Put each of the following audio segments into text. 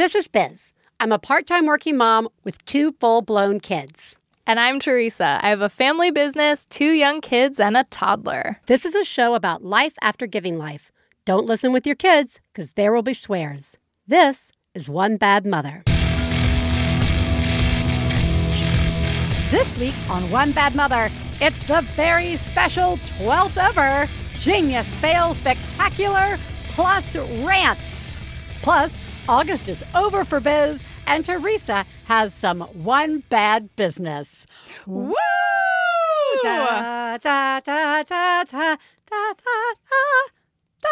This is Biz. I'm a part time working mom with two full blown kids. And I'm Theresa. I have a family business, two young kids, and a toddler. This is a show about life after giving life. Don't listen with your kids, because there will be swears. This is One Bad Mother. This week on One Bad Mother, it's the very special 12th ever Genius Fail Spectacular plus Rants. Plus, August is over for biz, and Theresa has some one bad business. Woo! Da, da, da, da, da, da, da, da.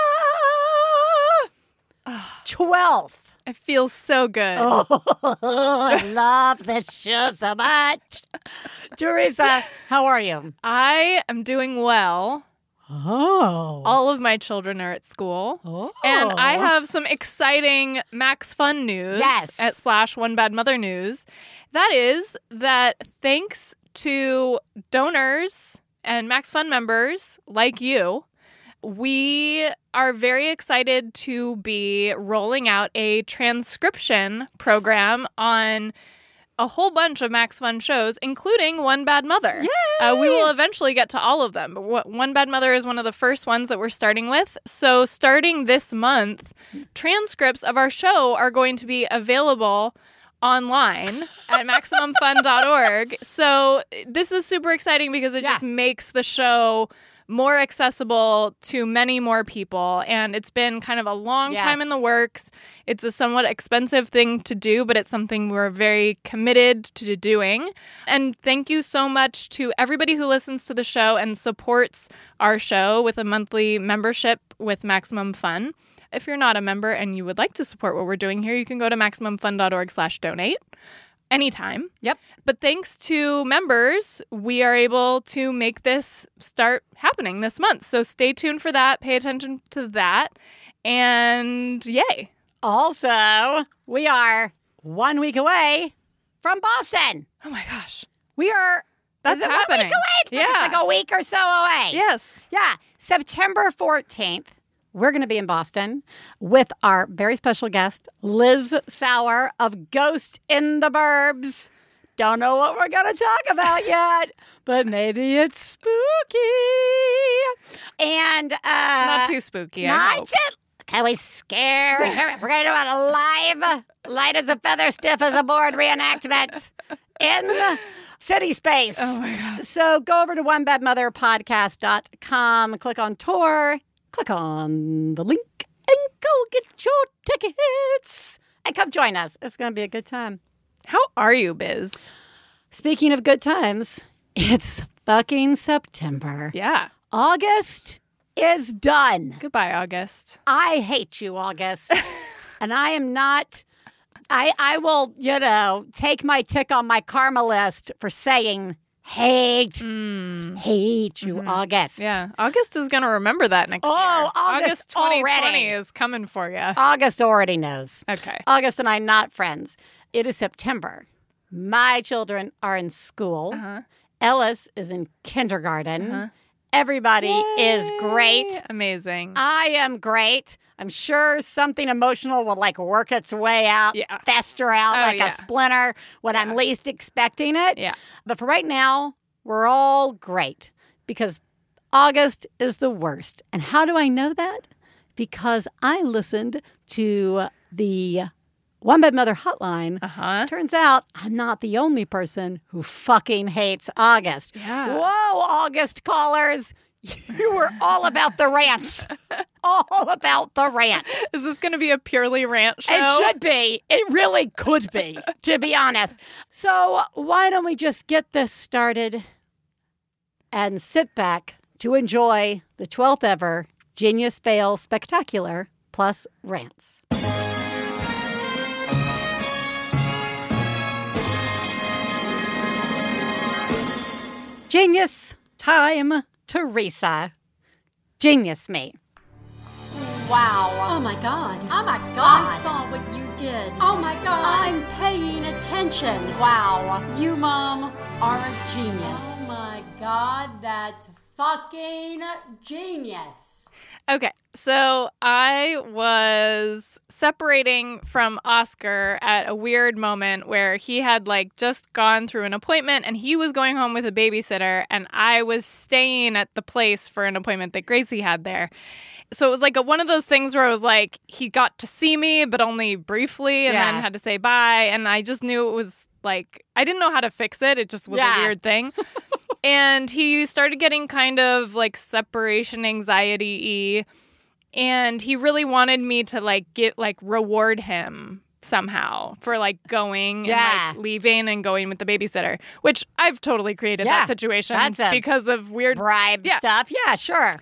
Twelfth. It feels so good. Oh, I love this show so much. Theresa, how are you? I am doing well. Oh. All of my children are at school. oh. And I oh. have some exciting Max Fun news Yes. at slash One Bad Mother News. That is that thanks to donors and Max Fun members like you, we are very excited to be rolling out a transcription program on a whole bunch of Max Fun shows, including One Bad Mother. Uh, we will eventually get to all of them, but what- One Bad Mother is one of the first ones that we're starting with. So, starting this month, transcripts of our show are going to be available online at maximumfun.org. So, this is super exciting because it Yeah. just makes the show more accessible to many more people. And it's been kind of a long time in the works. It's a somewhat expensive thing to do, but it's something we're very committed to doing. And thank you so much to everybody who listens to the show and supports our show with a monthly membership with Maximum Fun. If you're not a member and you would like to support what we're doing here, you can go to maximumfun.org slash donate anytime. Yep. But thanks to members, we are able to make this start happening this month. So stay tuned for that. Pay attention to that. And yay. Also, we are one week away from Boston. Oh my gosh. We are. That's it One happening. week away? Yeah. It's like a week or so away. Yes. Yeah. September 14th, we're going to be in Boston with our very special guest, Liz Sauer of Ghost in the Burbs. Don't know what we're going to talk about yet, but maybe it's spooky. And uh Not too spooky. Not too can we scare? We're going to do a live, light as a feather, stiff as a board reenactment in CitySpace. Oh. So go over to onebadmotherpodcast.com, click on tour, click on the link, and go get your tickets. And come join us. It's going to be a good time. How are you, Biz? Speaking of good times, it's fucking September. Yeah. August is done. Goodbye, August. I hate you, August. and I am not. I I will, you know, take my tick on my karma list for saying hate, hate you, August. Mm. Yeah. August is going to remember that next year. Oh, year. August 2020 already. is coming for you. August already knows. Okay. August and I not friends. It is September. My children are in school. Uh-huh. Ellis is in kindergarten. Everybody is great. Amazing. I am great. I'm sure something emotional will like work its way out, Yeah. fester out Oh, like yeah. a splinter when I'm least expecting it. yeah. But for right now, we're all great because August is the worst. And how do I know that? Because I listened to the One Bad Mother hotline. Uh huh. Turns out I'm not the only person who fucking hates August. Yeah. Whoa, August callers. You were all about the rants. all about the rants. Is this going to be a purely rant show? It should be. It really could be, to be honest. So, why don't we just get this started and sit back to enjoy the 12th ever Genius Fail Spectacular plus rants? Genius time, Theresa. Genius me. Wow. Oh my god. Oh my God. I saw what you did. Oh my god. I'm paying attention. Wow. You, Mom, are a genius. Oh my god, that's fucking genius. Okay, so I was separating from Oscar at a weird moment where he had like just gone through an appointment and he was going home with a babysitter, and I was staying at the place for an appointment that Gracie had there. So it was like a, one of those things where I was like, he got to see me, but only briefly, and Yeah. then had to say bye. And I just knew it was like, I didn't know how to fix it. It just was Yeah. a weird thing. and he started getting kind of like separation anxiety and he really wanted me to like get like reward him somehow for like going Yeah. and like leaving and going with the babysitter which i've totally created Yeah, that situation because of weird Bribe Yeah. stuff. Yeah, sure.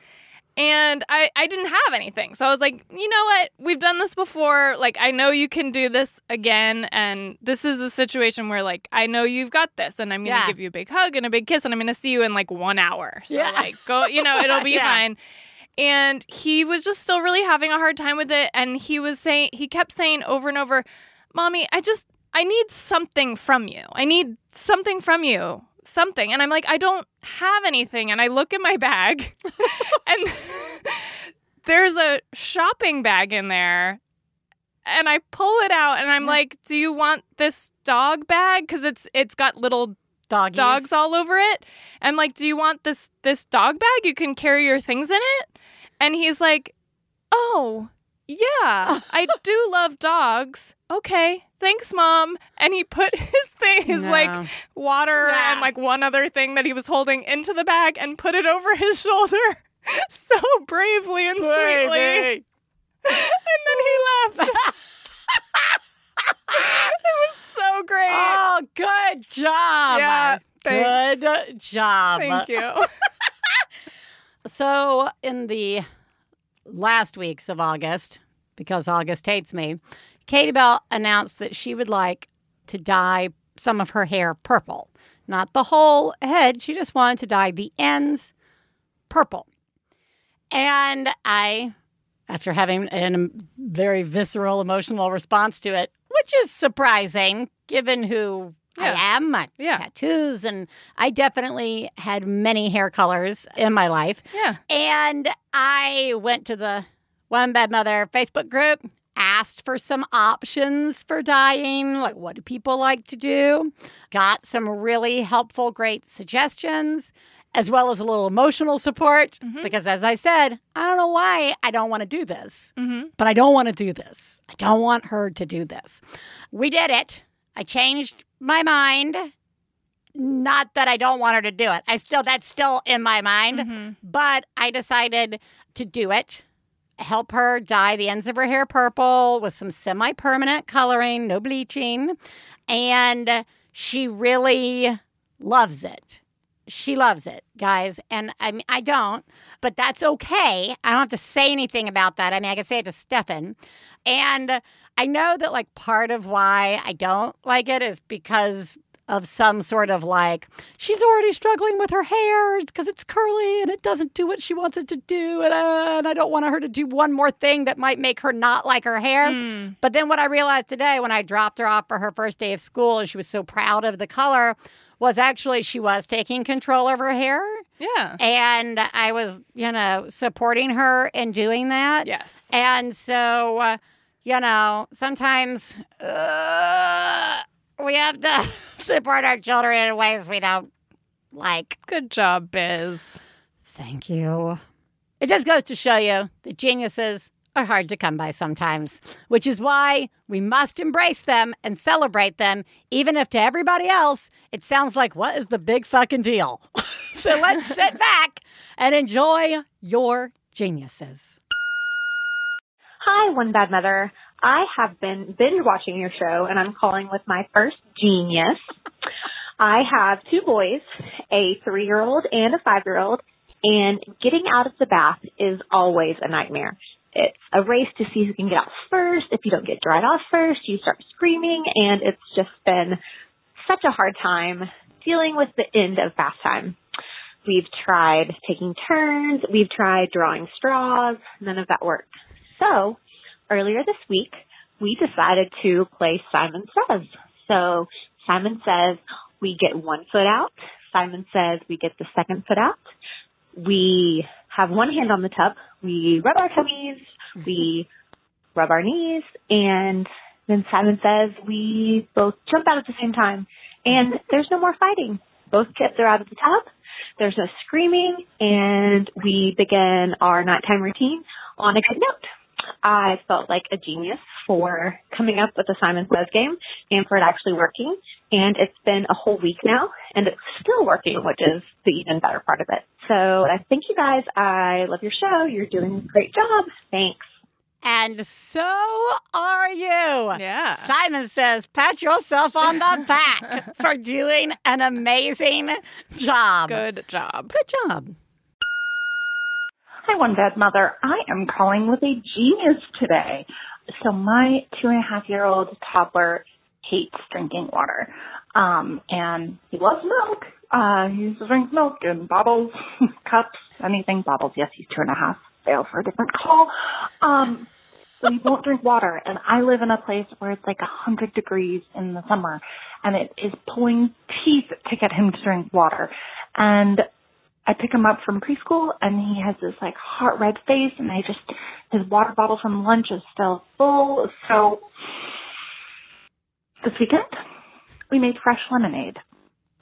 And I, I didn't have anything. So I was like, you know what? We've done this before. Like, I know you can do this again. And this is a situation where, like, I know you've got this. And I'm going to Yeah. give you a big hug and a big kiss. And I'm going to see you in like one hour. So, Yeah. like, go, you know, it'll be Yeah. fine. And he was just still really having a hard time with it. And he was saying, he kept saying over and over, Mommy, I just, I need something from you. I need something from you. Something. And I'm like, I don't have anything. And I look in my bag and there's a shopping bag in there. And I pull it out and I'm like, "Do you want this dog bag cuz it's it's got little Doggies. dogs all over it?" I'm like, "Do you want this this dog bag? You can carry your things in it?" And he's like, "Oh, yeah. I do love dogs." Okay. Thanks, mom. And he put his thing, his No. like water Yeah. and like one other thing that he was holding into the bag and put it over his shoulder so bravely and sweetly. And then he left. it was so great. Oh, good job. Yeah, thanks. Good job. Thank you. So, in the last weeks of August, because August hates me, Katie Bell announced that she would like to dye some of her hair purple. Not the whole head, she just wanted to dye the ends purple. And I, after having a very visceral emotional response to it, which is surprising given who Yeah. I am, my Yeah. tattoos, and I definitely had many hair colors in my life. Yeah. And I went to the One Bad Mother Facebook group, asked for some options for dyeing, like what do people like to do? Got some really helpful, great suggestions, as well as a little emotional support. Mhm. Because as I said, I don't know why I don't want to do this, hmm but I don't want to do this. I don't want her to do this. We did it. I changed my mind. Not that I don't want her to do it. I still, that's still in my mind hmm but I decided to do it. Help her dye the ends of her hair purple with some semi permanent coloring, no bleaching. And she really loves it. She loves it, guys. And I mean, I don't, but that's okay. I don't have to say anything about that. I mean, I can say it to Stefan. And I know that, like, part of why I don't like it is because of some sort of like, she's already struggling with her hair because it's curly and it doesn't do what she wants it to do. And, uh, and I don't want her to do one more thing that might make her not like her hair. Mm. But then what I realized today when I dropped her off for her first day of school and she was so proud of the color was actually she was taking control of her hair. Yeah. And I was, you know, supporting her in doing that. Yes. And so, uh, you know, sometimes uh, we have to support our children in ways we don't like. Good job, Biz. Thank you. It just goes to show you that geniuses are hard to come by sometimes, which is why we must embrace them and celebrate them, even if to everybody else it sounds like, what is the big fucking deal? so let's sit back and enjoy your geniuses. Hi, One Bad Mother. I have been binge watching your show and I'm calling with my first genius. I have two boys, a three year old and a five year old, and getting out of the bath is always a nightmare. It's a race to see who can get out first. If you don't get dried off first, you start screaming and it's just been such a hard time dealing with the end of bath time. We've tried taking turns. We've tried drawing straws. None of that worked. So earlier this week, we decided to play Simon Says. So Simon says we get one foot out. Simon says we get the second foot out. We have one hand on the tub. We rub our tummies, we rub our knees, and then Simon says we both jump out at the same time. And there's no more fighting. Both kids are out of the tub. There's no screaming, and we begin our nighttime routine on a good note. I felt like a genius for coming up with the Simon Says game and for it actually working. And it's been a whole week now and it's still working, which is the even better part of it. So I thank you guys. I love your show. You're doing a great job. Thanks. And so are you. Yeah. Simon says, pat yourself on the back for doing an amazing job. Good job. Good job. Hi, One Bad Mother. I am calling with a genius today. So my two and a half year old toddler hates drinking water. Um, and he loves milk. Uh, he used to drink milk in bottles, cups, anything bottles. Yes, he's two and a half. Fail for a different call. Um, but he won't drink water. And I live in a place where it's like a hundred degrees in the summer and it is pulling teeth to get him to drink water. And I pick him up from preschool and he has this like heart red face and I just, his water bottle from lunch is still full. So this weekend we made fresh lemonade.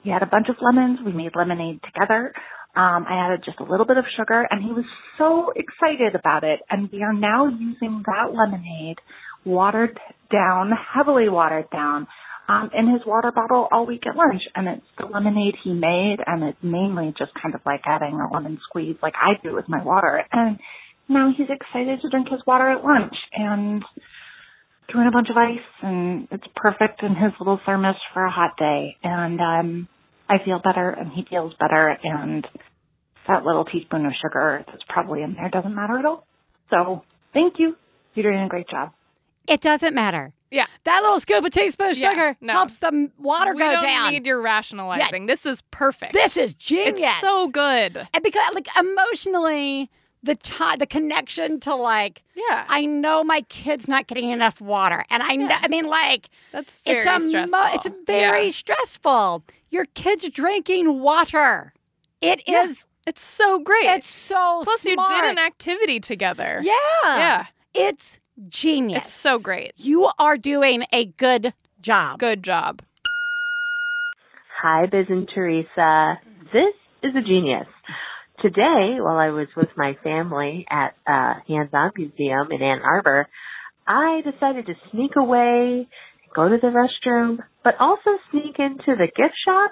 He had a bunch of lemons. We made lemonade together. Um, I added just a little bit of sugar and he was so excited about it. And we are now using that lemonade watered down, heavily watered down, um, in his water bottle all week at lunch. And it's the lemonade he made and it's mainly just kind of like adding a lemon squeeze like I do with my water. And now he's excited to drink his water at lunch and doing a bunch of ice and it's perfect in his little thermos for a hot day. And, um, I feel better and he feels better and that little teaspoon of sugar that's probably in there doesn't matter at all. So thank you. You're doing a great job. It doesn't matter. Yeah. That little scoop of teaspoon of Yeah, sugar no. helps the water we go don't down. need your rationalizing. This is perfect. this is genius. it's so good. And because like emotionally, the ti the connection to like Yeah. I know my kid's not getting enough water, and I know, I mean like That's very it's a mo- stressful. it's very Yeah. stressful. Your kid's drinking water. It is. Yeah. It's so great. It's so Plus, you did an activity together. Yeah. Yeah. It's genius. It's so great. You are doing a good job. Good job. Hi, Biz and Theresa. This is a genius. Today, while I was with my family at uh, a hands-on museum in Ann Arbor, I decided to sneak away, go to the restroom, but also sneak into the gift shop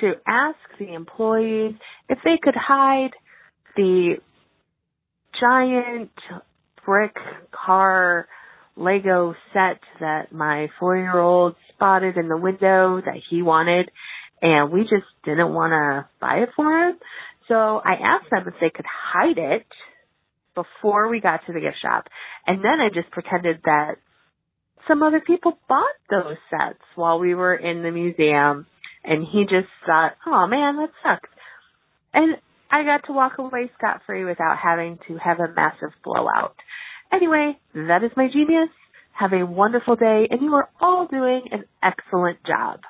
to ask the employees if they could hide the giant brick car Lego set that my four year old spotted in the window that he wanted and we just didn't want to buy it for him. So I asked them if they could hide it before we got to the gift shop. And then I just pretended that some other people bought those sets while we were in the museum and he just thought, oh man, that sucks. And I got to walk away scot free without having to have a massive blowout. Anyway, that is my genius. Have a wonderful day, and you are all doing an excellent job.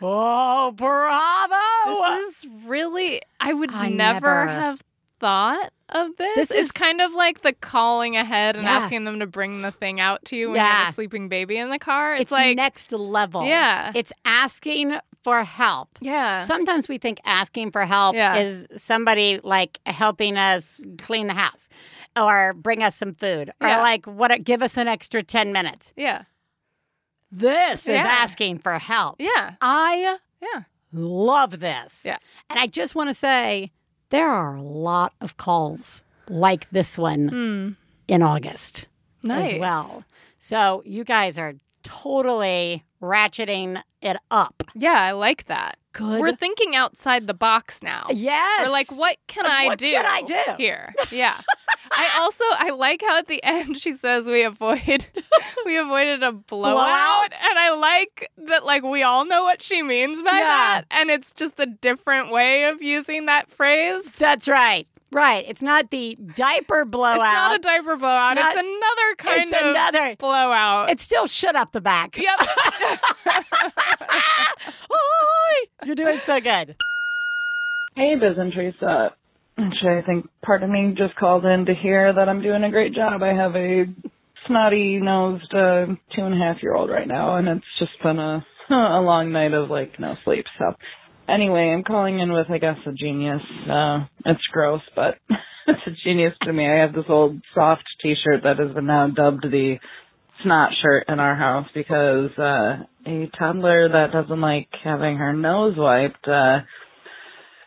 Oh, bravo! This is really, I would I never, never- have thought of this. This is- kind of like the calling ahead and Yeah. asking them to bring the thing out to you when you have a sleeping baby in the car. It's, it's like, next level. Yeah. It's asking for help. yeah. Sometimes we think asking for help Yeah. is somebody like helping us clean the house or bring us some food or Yeah. like what give us an extra 10 minutes. yeah. This is Yeah. asking for help. Yeah. I Yeah. love this. Yeah. And I just want to say there are a lot of calls like this one Hmm. in August Nice. as well. So you guys are totally ratcheting it up. Yeah, I like that. Good. We're thinking outside the box now. yes. We're like, what can Like, I what do? What can I do? here? Yeah. I also I like how at the end she says we avoid we avoided a blowout, Blowout? and I like that like we all know what she means by Yeah. that, and it's just a different way of using that phrase. That's right. Right. It's not the diaper blowout. It's not a diaper blowout. It's It's, another kind it's of another. blowout. It's still shut up the back. yep. Oi, You're doing so good. Hey, Biz and Theresa. Actually, I think part of me just called in to hear that I'm doing a great job. I have a snotty nosed uh, two and a half year old right now, and it's just been a a long night of like no sleep. So anyway, I'm calling in with I guess a genius. Uh, it's gross, but it's a genius to me. I have this old soft T-shirt that has been now dubbed the snot shirt in our house because uh, a toddler that doesn't like having her nose wiped uh,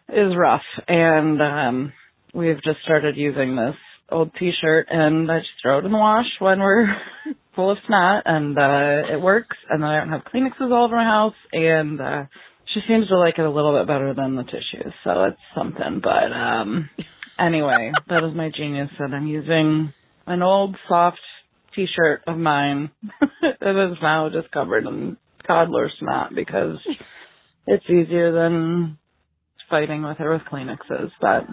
is rough, and um, we've just started using this old t-shirt and I just throw it in the wash when we're full of snot and uh it works and then I don't have Kleenexes all over my house and uh she seems to like it a little bit better than the tissues, so it's something. But um anyway, that is my genius and I'm using an old soft t shirt of mine that is now just covered in toddler snot because it's easier than fighting with it with Kleenexes. But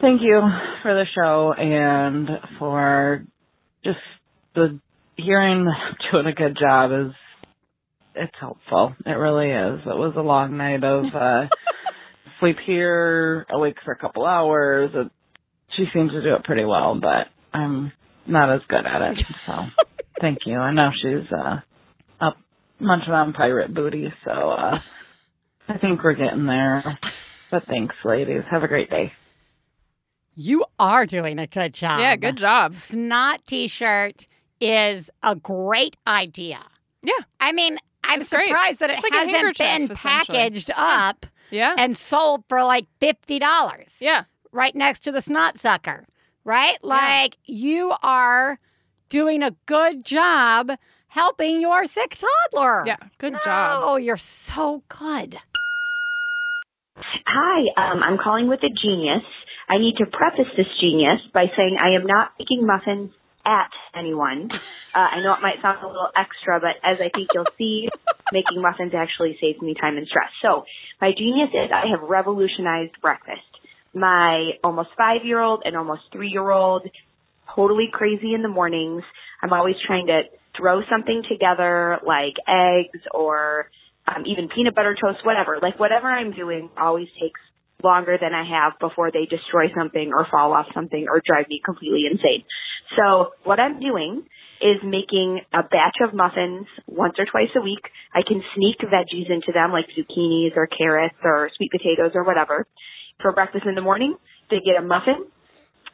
thank you for the show and for just the hearing doing a good job is it's helpful. It really is. It was a long night of uh sleep here, awake for a couple hours. It, she seems to do it pretty well, but I'm not as good at it. So thank you. I know she's uh up munching on pirate booty, so uh I think we're getting there. But thanks, ladies. Have a great day. You are doing a good job. Yeah, good job. Snot t shirt is a great idea. Yeah. I mean, I'm It's great. surprised that it like hasn't been packaged up Yeah. and sold for like $50 yeah. right next to the snot sucker, right? Like you are doing a good job helping your sick toddler. Yeah. Good job. Oh, you're so good. Hi, um, I'm calling with a genius. I need to preface this genius by saying I am not making muffins at anyone. Uh, I know it might sound a little extra, but as I think you'll see, making muffins actually saves me time and stress. So my genius is I have revolutionized breakfast. My almost five year old and almost three year old, totally crazy in the mornings. I'm always trying to throw something together like eggs or um, even peanut butter toast, whatever. Like whatever I'm doing always takes longer than I have before they destroy something or fall off something or drive me completely insane. So what I'm doing is making a batch of muffins once or twice a week. I can sneak veggies into them like zucchinis or carrots or sweet potatoes or whatever. For breakfast in the morning, they get a muffin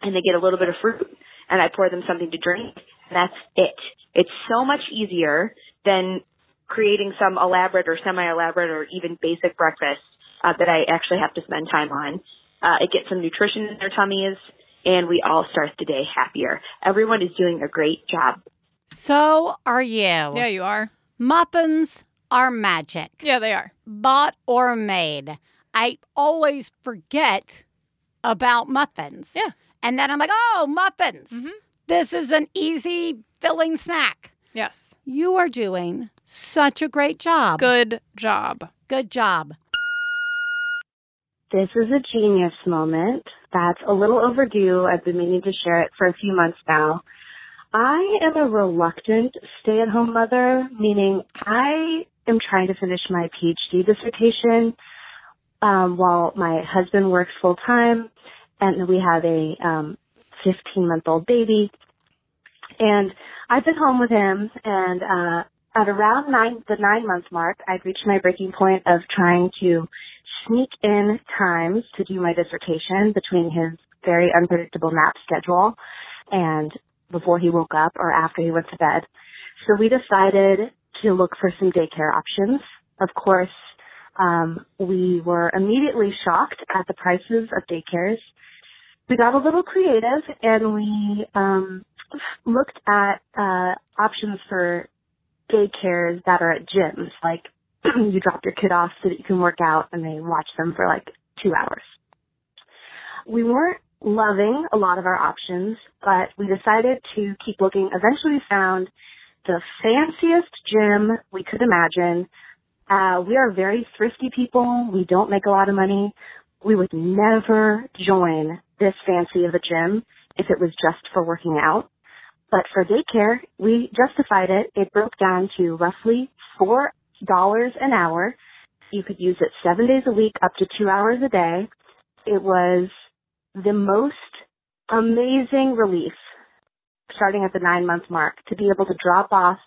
and they get a little bit of fruit and I pour them something to drink and that's it. It's so much easier than creating some elaborate or semi-elaborate or even basic breakfast uh, that I actually have to spend time on. Uh, it gets some nutrition in their tummies, and we all start the day happier. Everyone is doing a great job. So are you. Yeah, you are. Muffins are magic. Yeah, they are. Bought or made. I always forget about muffins. Yeah. And then I'm like, oh, muffins. Mhm. This is an easy filling snack. Yes. You are doing such a great job. Good job. Good job. This is a genius moment that's a little overdue. I've been meaning to share it for a few months now. I am a reluctant stay at home mother, meaning I am trying to finish my PhD dissertation um, while my husband works full time and we have a um, 15 month old baby. And I've been home with him and uh, at around nine, the nine month mark, I'd reached my breaking point of trying to sneak in times to do my dissertation between his very unpredictable nap schedule and before he woke up or after he went to bed. So we decided to look for some daycare options. Of course, um, we were immediately shocked at the prices of daycares. We got a little creative and we um, looked at uh, options for daycares that are at gyms, like you drop your kid off so that you can work out and they watch them for like two hours. We weren't loving a lot of our options, but we decided to keep looking. Eventually we found the fanciest gym we could imagine. Uh, we are very thrifty people. We don't make a lot of money. We would never join this fancy of a gym if it was just for working out. But for daycare, we justified it. It broke down to roughly four dollars an hour. You could use it seven days a week, up to two hours a day. It was the most amazing relief starting at the nine month mark to be able to drop off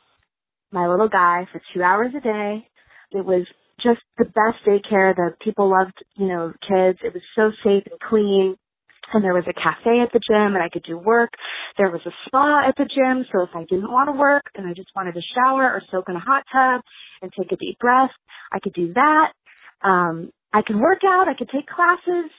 my little guy for two hours a day. It was just the best daycare. The people loved, you know, kids. It was so safe and clean. And there was a cafe at the gym and I could do work. There was a spa at the gym. So if I didn't want to work and I just wanted to shower or soak in a hot tub and take a deep breath, I could do that. Um, I could work out. I could take classes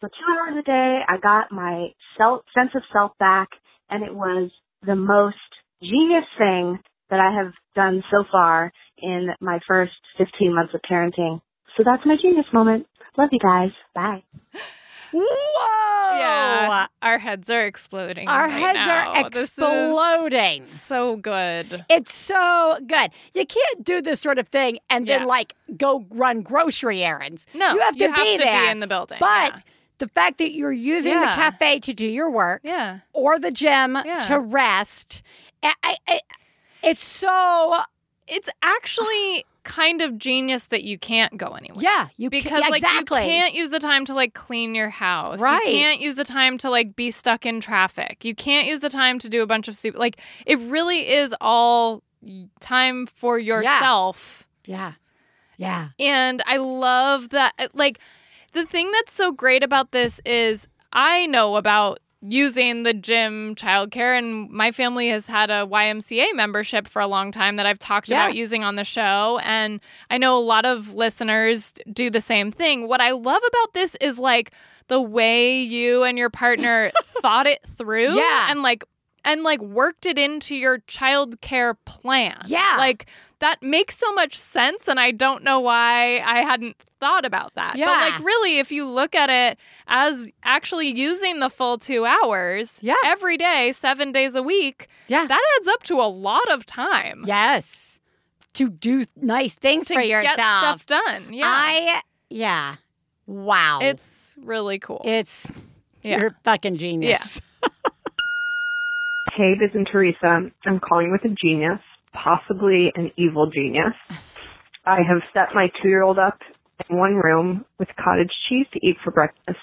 for two hours a day. I got my self, sense of self back and it was the most genius thing that I have done so far in my first 15 months of parenting. So that's my genius moment. Love you guys. Bye. Whoa! Yeah, our heads are exploding. Our right heads now. are exploding. so good. It's so good. You can't do this sort of thing and then like go run grocery errands. No, you have to, you have be, to be there. in the building, But yeah. the fact that you're using Yeah. the cafe to do your work Yeah. or the gym Yeah. to rest, I, I, I- it's so It's actually kind of genius that you can't go anywhere. yeah. You ca- Because yeah, like you can't use the time to like clean your house. Right. You can't use the time to like be stuck in traffic. You can't use the time to do a bunch of stupid like it really is all time for yourself. Yeah, yeah. And I love that. Like, the thing that's so great about this is I know about using the gym childcare, and my family has had a YMCA membership for a long time that I've talked Yeah. about using on the show. And I know a lot of listeners do the same thing. What I love about this is like the way you and your partner thought it through. Yeah. And like, and like worked it into your childcare plan. Yeah. Like that makes so much sense and I don't know why I hadn't thought about that. Yeah. But like really if you look at it as actually using the full 2 hours Yeah. every day, 7 days a week, Yeah. that adds up to a lot of time Yes. To do nice things to for yourself. get stuff done. Yeah. I yeah. Wow. it's really cool. it's Yeah. you're fucking genius. Hey, this is Teresa. I'm calling with a genius, possibly an evil genius. I have set my two-year-old up in one room with cottage cheese to eat for breakfast,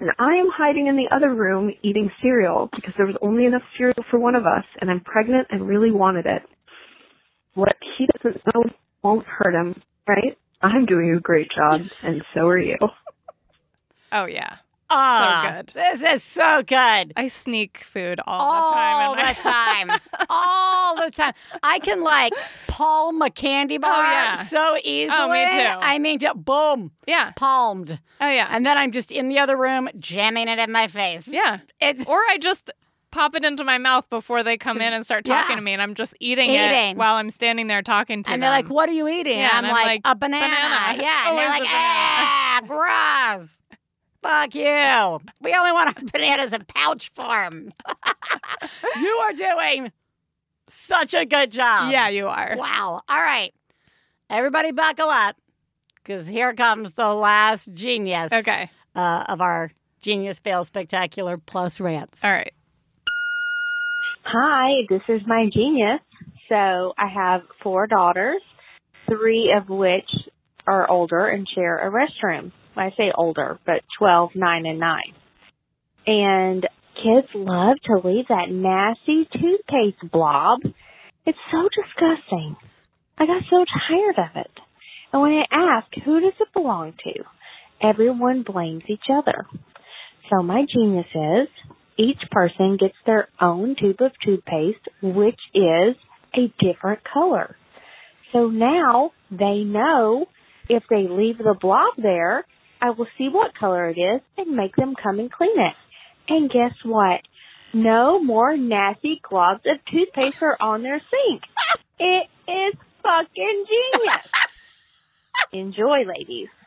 and I am hiding in the other room eating cereal because there was only enough cereal for one of us, and I'm pregnant and really wanted it. What he doesn't know won't hurt him, right? I'm doing a great job, and so are you. oh yeah. Ah, good. This is so good. I sneak food all, All the time. All the time. All the time. I can like palm a candy bar yeah. so easily. Oh, me too. I mean, just boom, yeah. palmed. Oh yeah. And then I'm just in the other room jamming it in my face. yeah. It's Or I just pop it into my mouth before they come in and start talking Yeah. to me, and I'm just eating, Eating. it while I'm standing there talking to and them. And they're like, "What are you eating?" Yeah, and I'm, and I'm like, like, "A banana." "Banana." Yeah, and they're like, "Ah, gross." Fuck you. We only want our bananas in pouch form. you are doing such a good job. yeah, you are. Wow. All right. Everybody buckle up because here comes the last genius Okay. uh, of our Genius Fail Spectacular Plus rants. All right. Hi, this is my genius. So I have four daughters, three of which are older and share a restroom. I say older, but 12, 9, and 9. And kids love to leave that nasty toothpaste blob. It's so disgusting. I got so tired of it. And when I ask, who does it belong to? Everyone blames each other. So my genius is each person gets their own tube of toothpaste, which is a different color. So now they know if they leave the blob there, I will see what color it is and make them come and clean it. And guess what? No more nasty globs of toothpaste are on their sink. It is fucking genius. Enjoy, ladies.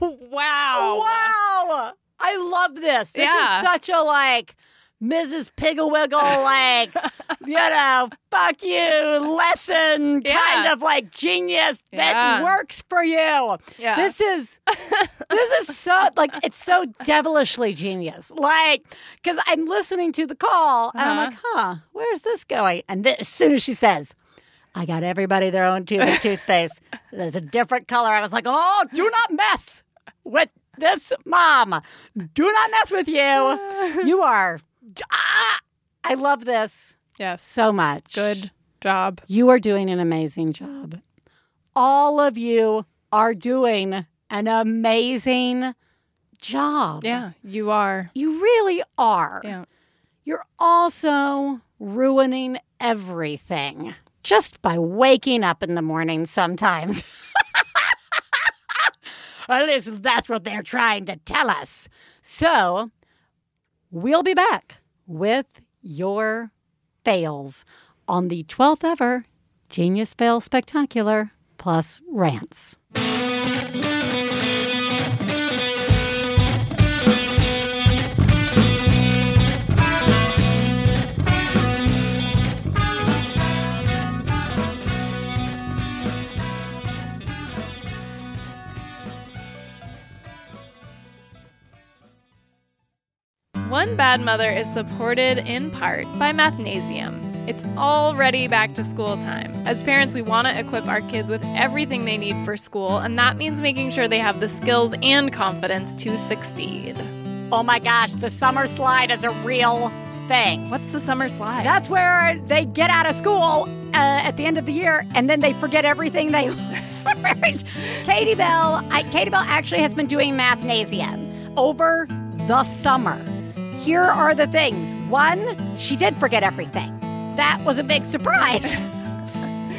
Wow. Wow. I love this. This Yeah. is such a like Mrs. Pigglewiggle, like, you know, fuck you lesson Yeah. kind of like genius that Yeah. works for you. Yeah. This is this is so like it's so devilishly genius. Like, because I'm listening to the call and I'm Uh-huh. like, huh, where's this going? And th- as soon as she says, I got everybody their own tube of toothpaste. There's a different color. I was like, oh, do not mess with this mom. Do not mess with you. You are. Ah, I love this Yes. so much. Good job. You are doing an amazing job. All of you are doing an amazing job. Yeah, you are. You really are. Yeah. You're also ruining everything just by waking up in the morning sometimes. At least that's what they're trying to tell us. So, we'll be back with your fails on the 12th ever Genius Fail Spectacular plus rants. One Bad Mother is supported in part by Mathnasium. It's already back to school time. As parents, we want to equip our kids with everything they need for school, and that means making sure they have the skills and confidence to succeed. Oh my gosh, the summer slide is a real thing. What's the summer slide? That's where they get out of school uh, at the end of the year and then they forget everything they learned. Katie Bell, I, Katie Bell actually has been doing Mathnasium over the summer. Here are the things. One, she did forget everything. That was a big surprise.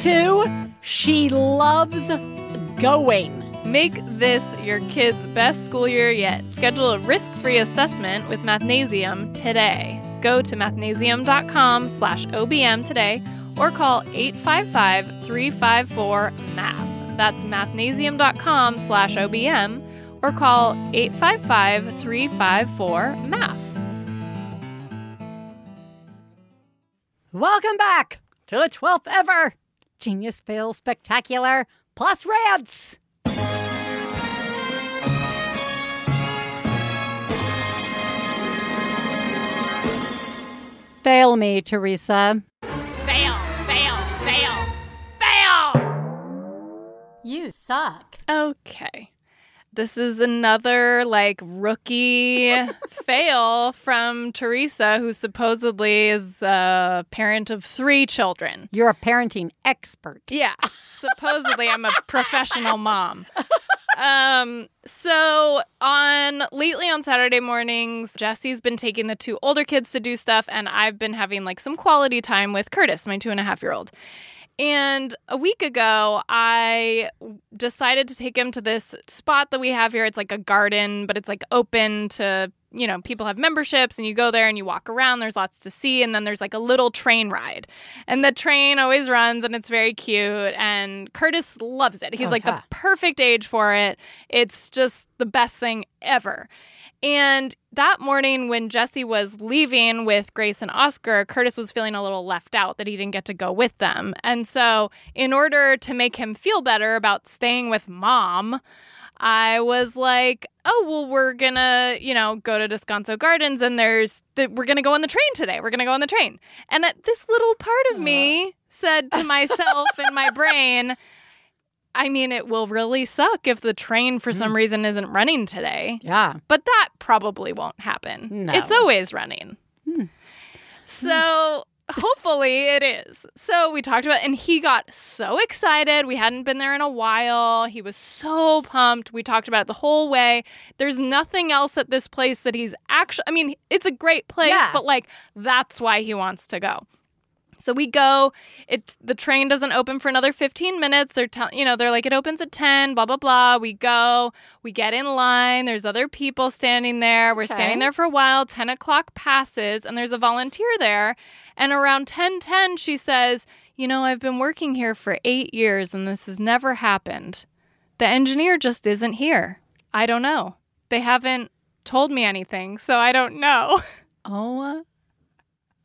Two, she loves going. Make this your kid's best school year yet. Schedule a risk-free assessment with Mathnasium today. Go to mathnasium.com slash OBM today or call 855-354-MATH. That's mathnasium.com slash OBM or call 855-354-MATH. Welcome back to the 12th ever Genius Fail Spectacular plus rants. Fail me, Theresa. Fail, fail, fail, fail! You suck. Okay. This is another like rookie fail from Theresa, who supposedly is a parent of three children. You're a parenting expert. Yeah, supposedly I'm a professional mom. Um, so on lately on Saturday mornings, Jesse's been taking the two older kids to do stuff, and I've been having like some quality time with Curtis, my two and a half year old. And a week ago, I decided to take him to this spot that we have here. It's like a garden, but it's like open to, you know, people have memberships and you go there and you walk around. There's lots to see. And then there's like a little train ride. And the train always runs and it's very cute. And Curtis loves it. He's Oh, like yeah. the perfect age for it. It's just the best thing ever. And that morning, when Jesse was leaving with Grace and Oscar, Curtis was feeling a little left out that he didn't get to go with them. And so, in order to make him feel better about staying with mom, I was like, oh, well, we're gonna, you know, go to Descanso Gardens and there's, th- we're gonna go on the train today. We're gonna go on the train. And that this little part of me said to myself in my brain, I mean, it will really suck if the train for some mm. reason isn't running today. Yeah. But that probably won't happen. No. It's always running. Hmm. So hopefully it is. So we talked about and he got so excited. We hadn't been there in a while. He was so pumped. We talked about it the whole way. There's nothing else at this place that he's actually I mean, it's a great place, Yeah. but like that's why he wants to go. So we go. It the train doesn't open for another 15 minutes. They're telling you know they're like it opens at 10. Blah blah blah. We go. We get in line. There's other people standing there. We're Okay. standing there for a while. 10 o'clock passes, and there's a volunteer there. And around 10:10, she says, "You know, I've been working here for eight years, and this has never happened. The engineer just isn't here. I don't know. They haven't told me anything, so I don't know." Oh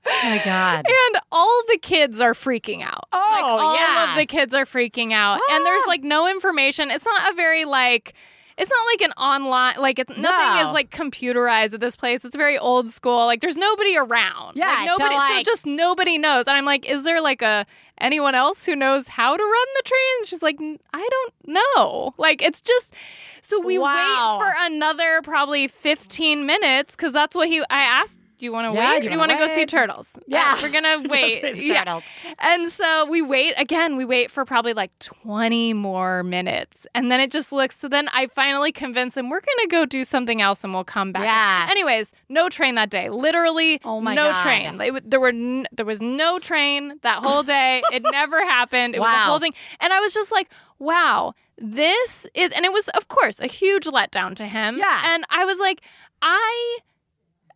Oh my God. And all the kids are freaking out. Oh, like, all yeah. of the kids are freaking out. And there's ah. like no information. It's not a very like it's not like an online like it's, nothing No. is like computerized at this place. It's very old school. Like there's nobody around. Yeah, like, nobody. so like- just nobody knows. And I'm like, is there like a anyone else who knows how to run the train? And she's like, I don't know. Like it's just so we Wow. wait for another probably 15 minutes because that's what he. I asked. Do you want to Yeah, wait? do you wanna go see turtles? Yeah. Uh, we're gonna wait. Go Yeah. turtles. And so we wait again, we wait for probably like 20 more minutes. And then it just looks so then I finally convince him we're going to go do something else and we'll come back. Yeah. Anyways, no train that day. Literally Oh my no God. train. There were n- there was no train that whole day. it never happened. It was a whole thing. And I was just like, wow, this is and it was of course a huge letdown to him. Yeah. And I was like, I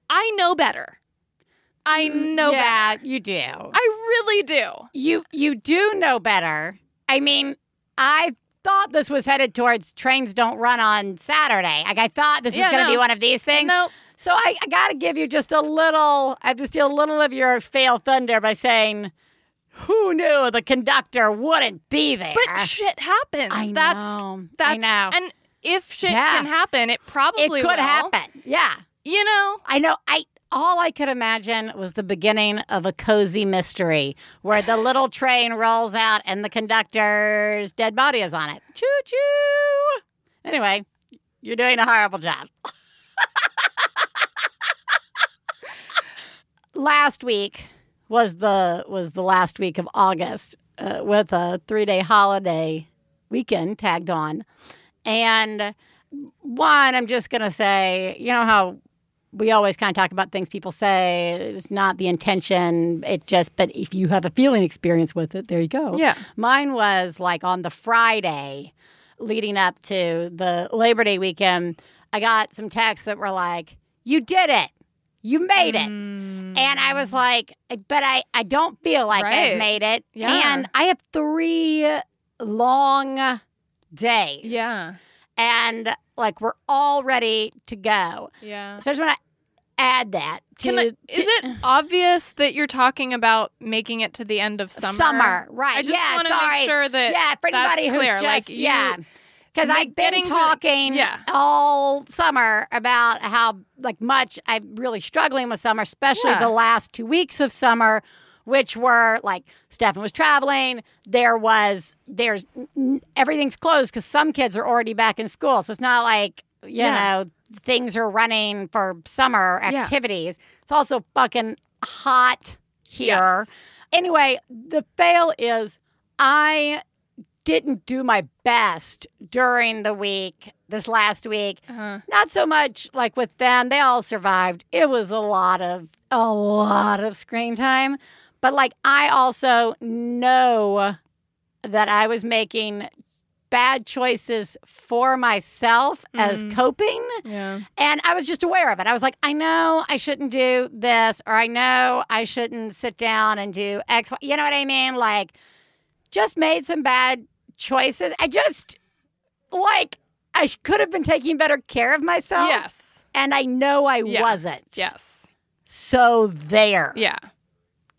I know better. I mm, know better. yeah, you do. I really do. You you do know better. I mean, I thought this was headed towards trains don't run on Saturday. Like I thought this was Yeah, going to no. be one of these things. No. So I, I got to give you just a little. I have to steal a little of your fail thunder by saying, "Who knew the conductor wouldn't be there?" But shit happens. I that's know. that's I know. and if shit Yeah. can happen, it probably it could will. happen. Yeah, You know. I know. I all I could imagine was the beginning of a cozy mystery where the little train rolls out and the conductor's dead body is on it. Choo choo. Anyway, you're doing a horrible job. last week was the was the last week of August uh, with a three day holiday weekend tagged on, and one I'm just gonna say, you know how we always kind of talk about things people say it's not the intention it just but if you have a feeling experience with it there you go Yeah. mine was like on the friday leading up to the labor day weekend i got some texts that were like you did it you made it mm. and i was like but i i don't feel like Right. i've made it Yeah. and i have three long days Yeah. and like we're all ready to go Yeah. so I just want to add that to, I, to- is it obvious that you're talking about making it to the end of summer? summer, right? I just yeah, want to make sure that yeah, for that's anybody who's clear. just like yeah, because I've been talking yeah. all summer about how like much I'm really struggling with summer, especially Yeah. the last two weeks of summer. Which were like Stefan was traveling. There was there's everything's closed because some kids are already back in school. So it's not like you Yeah. know things are running for summer Yeah. activities. It's also fucking hot here. Yes. Anyway, the fail is I didn't do my best during the week, this last week. Uh-huh. Not so much like with them, they all survived. It was a lot of, a lot of screen time. But like, I also know that I was making bad choices for myself as Mhm. coping. Yeah. And I was just aware of it. I was like, I know I shouldn't do this, or I know I shouldn't sit down and do X. Y. You know what I mean? Like, just made some bad choices. I just, like, I could have been taking better care of myself. Yes. And I know I Yeah. wasn't. Yes. So there. Yeah.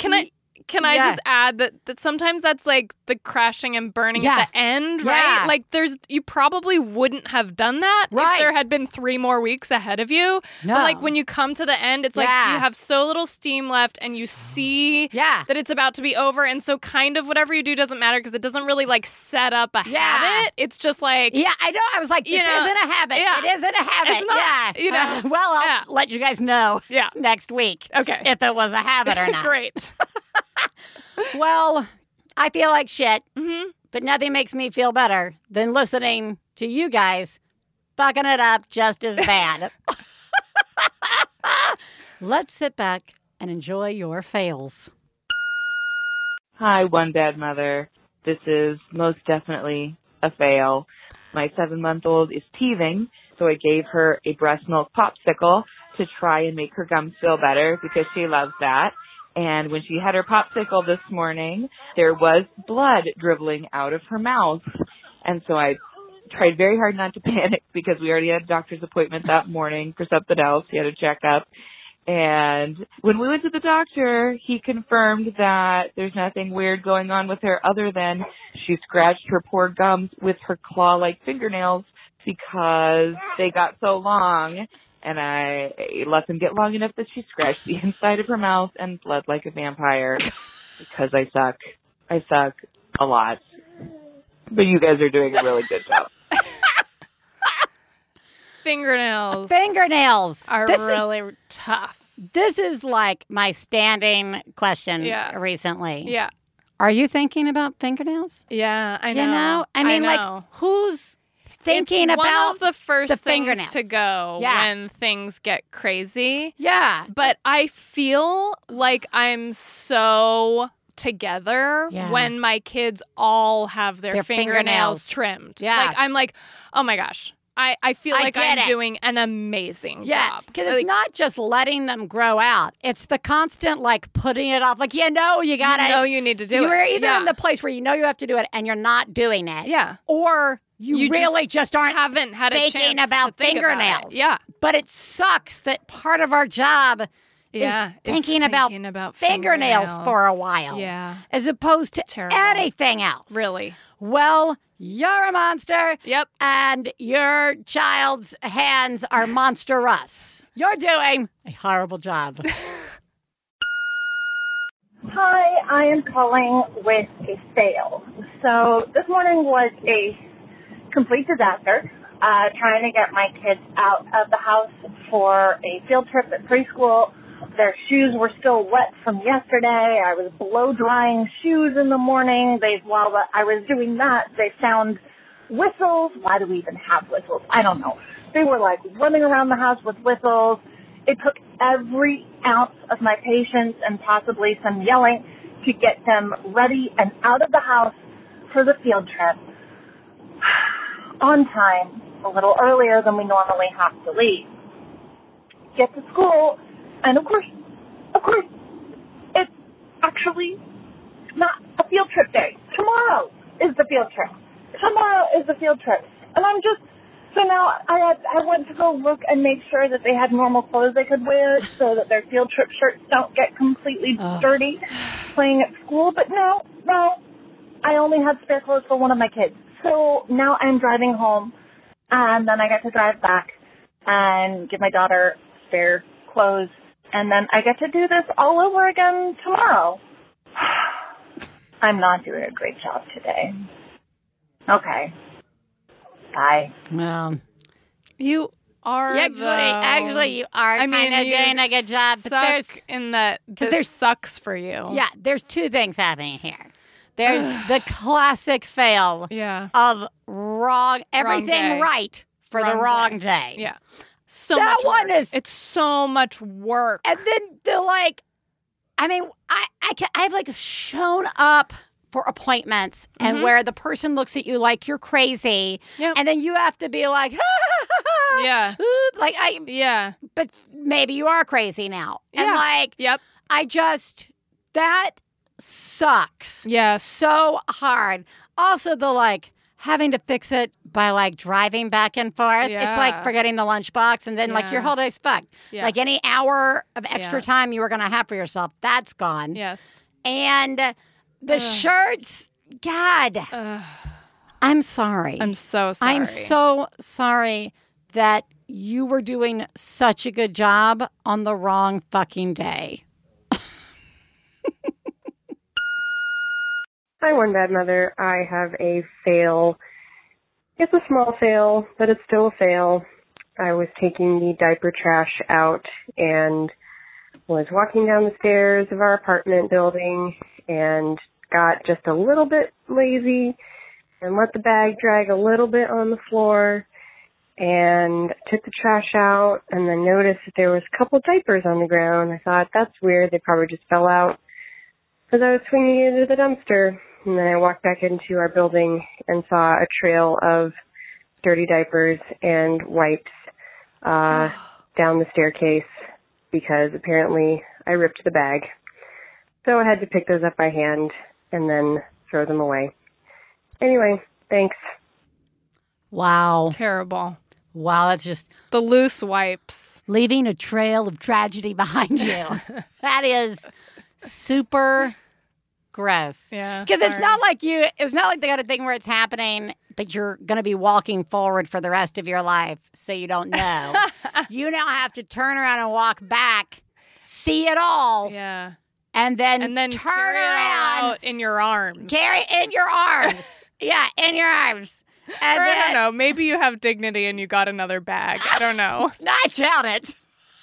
Can I can I Yeah. just add that that sometimes that's like the crashing and burning Yeah. at the end, right? Yeah. Like there's you probably wouldn't have done that Right. if there had been 3 more weeks ahead of you. No. But like when you come to the end, it's like you have so little steam left and you see Yeah. that it's about to be over and so kind of whatever you do doesn't matter because it doesn't really like set up a habit. It's just like Yeah, I know. I was like, this You know, isn't a habit. It isn't a habit. Not, yeah. you know. Uh, well, I'll let you guys know Yeah. next week Okay. if it was a habit or not. Great. Well, I feel like shit, Mhm. but nothing makes me feel better than listening to you guys fucking it up just as bad. Let's sit back and enjoy your fails. Hi, one bad mother. This is most definitely a fail. My seven month old is teething, so I gave her a breast milk popsicle to try and make her gums feel better because she loves that. And when she had her popsicle this morning, there was blood dribbling out of her mouth. And so I tried very hard not to panic because we already had a doctor's appointment that morning for something else. He had a checkup. And when we went to the doctor, he confirmed that there's nothing weird going on with her other than she scratched her poor gums with her claw-like fingernails because they got so long and I let them get long enough that she scratched the inside of her mouth and bled like a vampire because I suck. I suck a lot. But you guys are doing a really good job. Fingernails. Fingernails are This is- really tough. This is like my standing question Yeah. recently. Yeah. Are you thinking about fingernails? Yeah, I know. You know? I mean, like, know. who's thinking it's about one of the first the things fingernails? to go Yeah. when things get crazy. Yeah. But I feel like I'm so together Yeah. when my kids all have their, Their fingernails, fingernails. trimmed. Yeah. Like I'm like, oh my gosh. I, I feel I like I'm it. doing an amazing Yeah, job. because it's Like, not just letting them grow out; it's the constant like putting it off. Like you know, you gotta. know you need to do it. You're either Yeah. in the place where you know you have to do it and you're not doing it. Yeah. or you, You really just, aren't haven't had a thinking chance to about think about it. fingernails. Yeah. but it sucks that part of our job Yeah, is is thinking, about, thinking about fingernails, for a while. Yeah. as opposed to terrible. anything else. Really. Well, you're a monster. Yep. And your child's hands are monstrous. You're doing a horrible job. Hi, I am calling with a fail. So this morning was a complete disaster. Uh, trying to get my kids out of the house for a field trip at preschool. Their shoes were still wet from yesterday. I was blow drying shoes in the morning. They, while I was doing that, they found whistles. Why do we even have whistles? I don't know. They were like running around the house with whistles. It took every ounce of my patience and possibly some yelling to get them ready and out of the house for the field trip on time, a little earlier than we normally have to leave. Get to school, and of course, of course, it's actually not a field trip day. Tomorrow is the field trip. Tomorrow is the field trip. And I'm just, so now I had, I went to go look and make sure that they had normal clothes they could wear so that their field trip shirts don't get completely Ugh. dirty playing at school. But no, no, I only had spare clothes for one of my kids. So now I'm driving home and then I get to drive back and give my daughter spare clothes and then I get to do this all over again tomorrow. I'm not doing a great job today. Okay. Bye. well, You are actually, though. actually, you are I mean, kind of doing a good job. But there's, suck in that this there's- sucks for you. yeah, there's two things happening here. There's the classic fail Yeah. of wrong, everything day. right for the Wrong wrong day. day. Yeah. So That much one work. is- it's so much work. And then the like, I mean, I I can, I've like shown up for appointments and Mhm. where the person looks at you like you're crazy, Yep. and then you have to be like, Yeah. like I, Yeah. but maybe you are crazy now, and Yeah. like Yep. I just that sucks Yeah. so hard. Also, the like having to fix it by like driving back and forth. It's like forgetting the lunchbox and then like your whole day's fucked. Yeah. Like any hour of extra Yeah. time you were going to have for yourself, that's gone. Yes. And the Ugh. shirts, God, Ugh. I'm sorry. I'm so sorry. I'm so sorry that you were doing such a good job on the wrong fucking day. Hi, One Bad Mother. I have a fail. It's a small fail, but it's still a fail. I was taking the diaper trash out and was walking down the stairs of our apartment building and got just a little bit lazy and let the bag drag a little bit on the floor and took the trash out and then noticed that there was a couple diapers on the ground. I thought that's weird. They probably just fell out because I was swinging it into the dumpster. And then I walked back into our building and saw a trail of dirty diapers and wipes uh, down the staircase because apparently I ripped the bag. So I had to pick those up by hand and then throw them away. Anyway, thanks. Wow. Terrible. Wow, that's just The loose wipes. leaving a trail of tragedy behind you. that is super Yeah. Because it's not like you, it's not like the kind of thing where it's happening but you're going to be walking forward for the rest of your life, so you don't know. you now have to turn around and walk back, see it all, Yeah. and then And then turn carry around, out in your arms. carry in your arms. yeah, in your arms. And or I don't know. Maybe you have dignity and you got another bag. I don't know. I doubt it.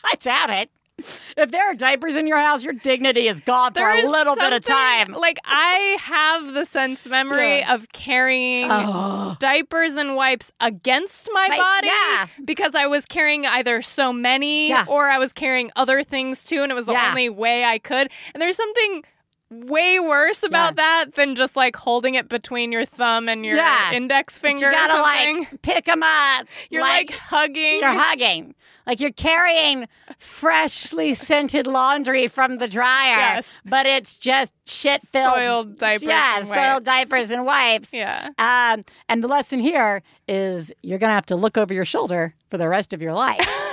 I doubt it. If there are diapers in your house, your dignity is gone for a little bit of time. Like I have the sense memory Yeah. of carrying Oh. diapers and wipes against my Right, body yeah. because I was carrying either so many Yeah. or I was carrying other things too and it was the only way I could. And there's something way worse about that than just like holding it between your thumb and your Yeah. index But finger you gotta like pick them up. You're like, hugging. You're hugging. Like you're carrying freshly scented laundry from the dryer, Yes. but it's just shit filled Soiled diapers Yeah, and soiled wipes. diapers and wipes. Yeah. Um, and the lesson here is you're gonna have to look over your shoulder for the rest of your life.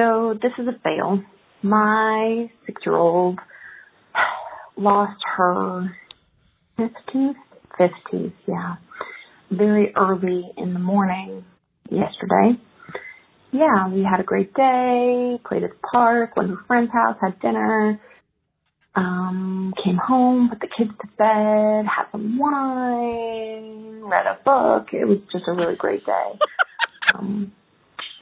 So this is a fail. My six-year-old lost her fifth tooth, fifth tooth, yeah, very early in the morning yesterday. Yeah, we had a great day, played at the park, went to a friend's house, had dinner, um, came home, put the kids to bed, had some wine, read a book. It was just a really great day. Um,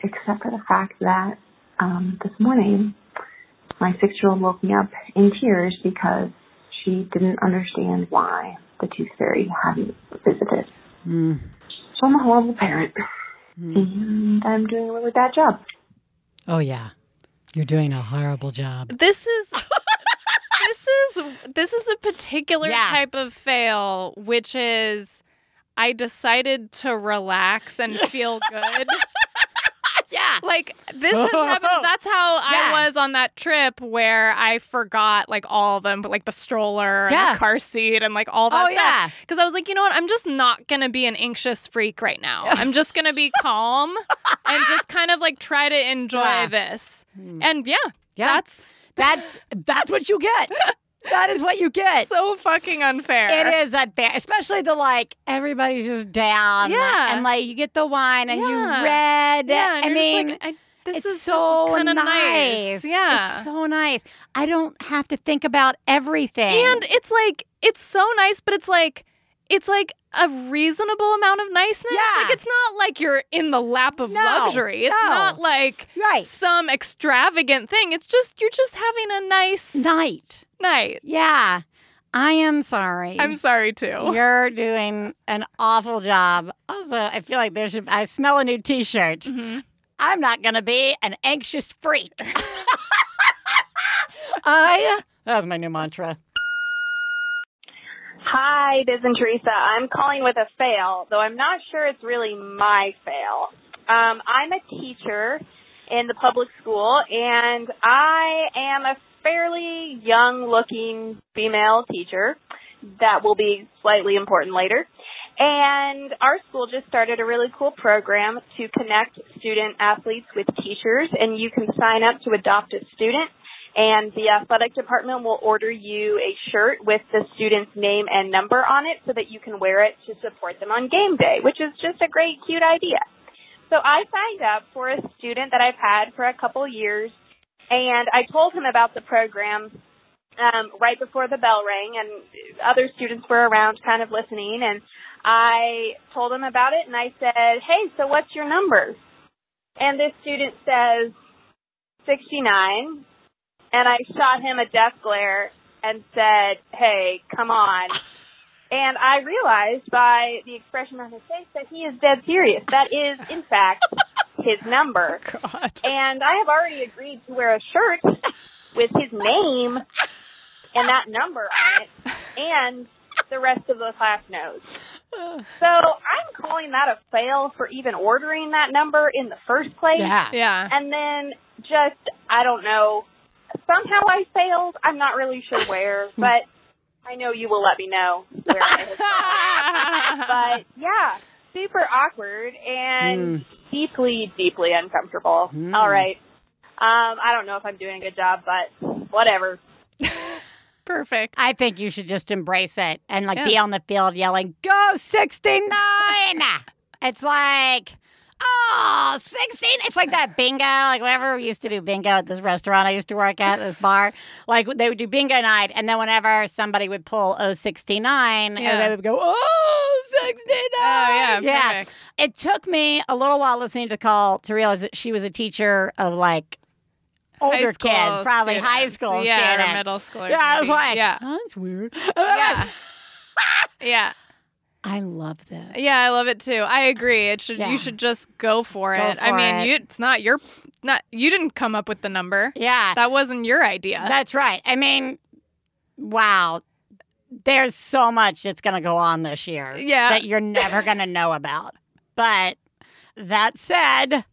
except for the fact that um, this morning my six year old woke me up in tears because she didn't understand why the tooth fairy hadn't visited. Mm. So I'm a horrible parent. And I'm doing a really bad job. Oh yeah, you're doing a horrible job. This is this is this is a particular Yeah. type of fail, which is I decided to relax and feel good. yeah. Like this has happened. That's how Yeah. I was on that trip where I forgot like all of them, but like the stroller and the car seat and like all that Oh, yeah. stuff. Because I was like, you know what? I'm just not gonna be an anxious freak right now. I'm just gonna be calm and just kind of like try to enjoy Yeah. this. Hmm. And yeah, Yeah. that's That's that's what you get. That is what you get. so fucking unfair. It is unfair, especially the like everybody's just down. Yeah. and like you get the wine and you Yeah. read. Yeah, and I mean, like, I, this is so kind of nice. nice. Yeah, it's so nice. I don't have to think about everything. and it's like it's so nice, but it's like it's like a reasonable amount of niceness. Yeah. like it's not like you're in the lap of No, luxury. It's no. not like right some extravagant thing. It's just you're just having a nice night. Night. Yeah, I am sorry. I'm sorry too. You're doing an awful job. Also, I feel like there should. I smell a new T-shirt. Mhm. I'm not gonna be an anxious freak. I. That was my new mantra. Hi, this is Teresa. I'm calling with a fail, though I'm not sure it's really my fail. Um, I'm a teacher in the public school, and I am a fairly young-looking female teacher that will be slightly important later. And our school just started a really cool program to connect student athletes with teachers, and you can sign up to adopt a student and the athletic department will order you a shirt with the student's name and number on it so that you can wear it to support them on game day, which is just a great, cute idea. So I signed up for a student that I've had for a couple years, and I told him about the program um, right before the bell rang, and other students were around kind of listening, and I told him about it, and I said, hey, so what's your number? And this student says, 69, and I shot him a death glare and said, "Hey, come on." And I realized by the expression on his face that he is dead serious. That is, in fact, his number. Oh, God. And I have already agreed to wear a shirt with his name and that number on it, and the rest of the class knows. So I'm calling that a fail for even ordering that number in the first place. Yeah. Yeah. And then just, I don't know, somehow I failed. I'm not really sure where, but I know you will let me know where I have failed. But yeah, super awkward and hmm. Deeply, deeply uncomfortable. Mm. All right. Um, I don't know if I'm doing a good job, but whatever. Perfect. I think you should just embrace it and like Yeah. be on the field yelling, "Go 69!" it's like, oh, 16. It's like that bingo, like whenever we used to do bingo at this restaurant I used to work at, this bar. Like they would do bingo night, and then whenever somebody would pull 069, Yeah. and they would go, oh, 69. Oh, yeah, yeah. perfect. It took me a little while listening to call to realize that she was a teacher of like older school kids, probably high school yeah, students. or middle schoolers. Yeah, I was like, yeah, that's weird. yeah, yeah, I love this. yeah. I love it too. I agree. It should Yeah. you should just go for Go it. I mean, it. you it's not your not you didn't come up with the number. Yeah. That wasn't your idea. That's right. I mean, wow. There's so much that's going to go on this year Yeah. that you're never going to know about. But that said,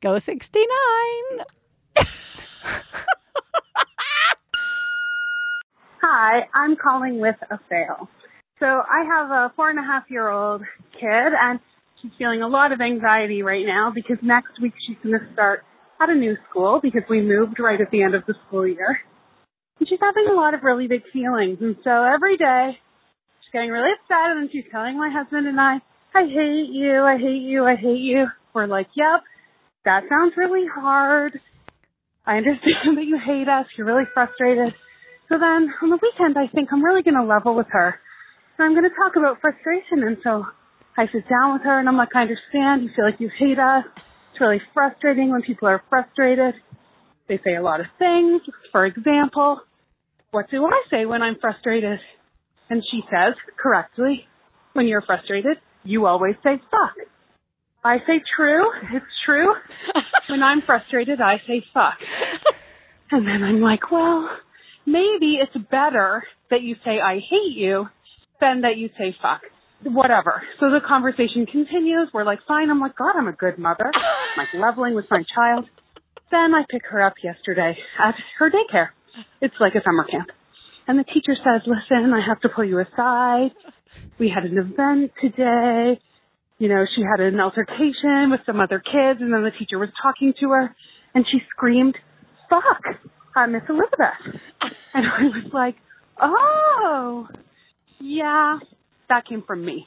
go 69. Hi, I'm calling with a fail. So I have a four and a half year old kid and she's feeling a lot of anxiety right now because next week she's going to start at a new school because we moved right at the end of the school year. And she's having a lot of really big feelings. And so every day she's getting really upset and then she's telling my husband and I, I hate you, I hate you, I hate you. We're like, yep, that sounds really hard. I understand that you hate us. You're really frustrated. So then on the weekend, I think I'm really going to level with her. And I'm going to talk about frustration. And so I sit down with her and I'm like, I understand. You feel like you hate us. It's really frustrating when people are frustrated. They say a lot of things. For example, what do I say when I'm frustrated? And she says correctly, when you're frustrated, you always say fuck. I say true. It's true. when I'm frustrated, I say fuck. And then I'm like, well, maybe it's better that you say I hate you than that you say fuck. Whatever. So the conversation continues. We're like, fine. I'm like, God, I'm a good mother. I'm like leveling with my child. Then I pick her up yesterday at her daycare. It's like a summer camp. And the teacher says, listen, I have to pull you aside. We had an event today. You know, she had an altercation with some other kids and then the teacher was talking to her and she screamed, fuck, uh, Miss Elizabeth. And I was like, oh, yeah, that came from me.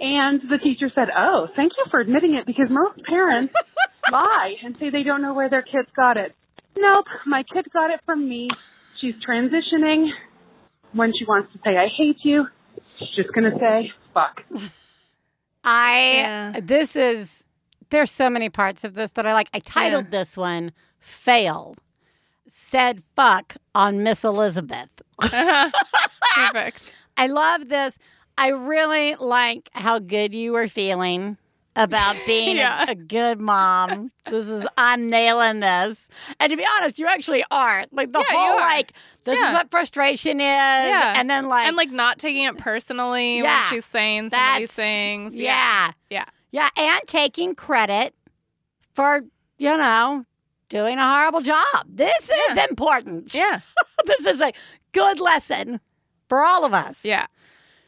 And the teacher said, oh, thank you for admitting it because most parents lie and say they don't know where their kids got it. Nope, my kid got it from me. She's transitioning. When she wants to say, I hate you, she's just going to say, fuck. I, this is, there's so many parts of this that I like. I titled this one Fail. Said fuck on Miss Elizabeth. Perfect. I love this. I really like how good you were feeling about being Yeah. a, a good mom. This is I'm nailing this. And to be honest, you actually are. Like the Yeah, whole like this Yeah. is what frustration is. Yeah. And then like and like not taking it personally Yeah. when she's saying some of these things. yeah. Yeah. Yeah, and taking credit for, you know, doing a horrible job. This is important. Yeah. this is a good lesson for all of us. Yeah.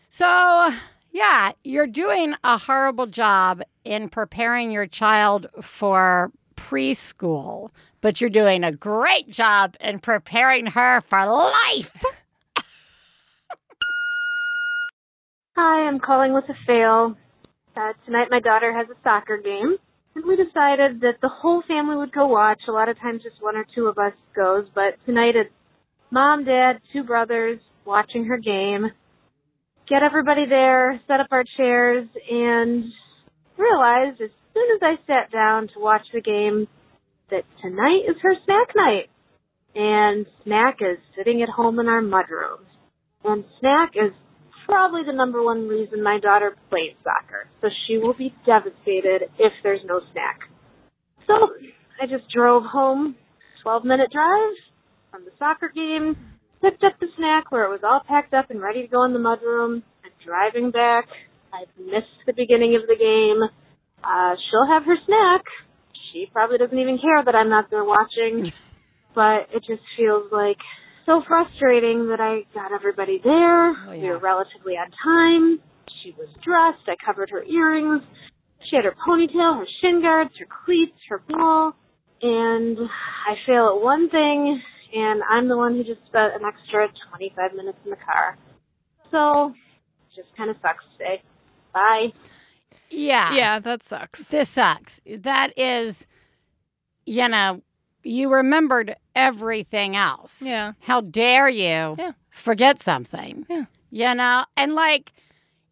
So, yeah, you're doing a horrible job in preparing your child for preschool, but you're doing a great job in preparing her for life. Hi, I'm calling with a fail. Uh, tonight my daughter has a soccer game, and we decided that the whole family would go watch. A lot of times just one or two of us goes, but tonight it's mom, dad, two brothers watching her game. Get everybody there, set up our chairs, and realized as soon as I sat down to watch the game that tonight is her snack night. And Snack is sitting at home in our mudroom. And Snack is probably the number one reason my daughter plays soccer. So she will be devastated if there's no snack. So I just drove home, 12 minute drive from the soccer game, picked up the snack where it was all packed up and ready to go in the mudroom. I'm driving back. I've missed the beginning of the game. Uh, she'll have her snack. She probably doesn't even care that I'm not there watching. but it just feels like so frustrating that I got everybody there. We were relatively on time. She was dressed. I covered her earrings. She had her ponytail, her shin guards, her cleats, her ball. And I fail at one thing and I'm the one who just spent an extra 25 minutes in the car. So, it just kind of sucks today. Bye. Yeah. Yeah, that sucks. This sucks. That is, you know, you remembered everything else. Yeah. How dare you Yeah. forget something? Yeah. You know, and like,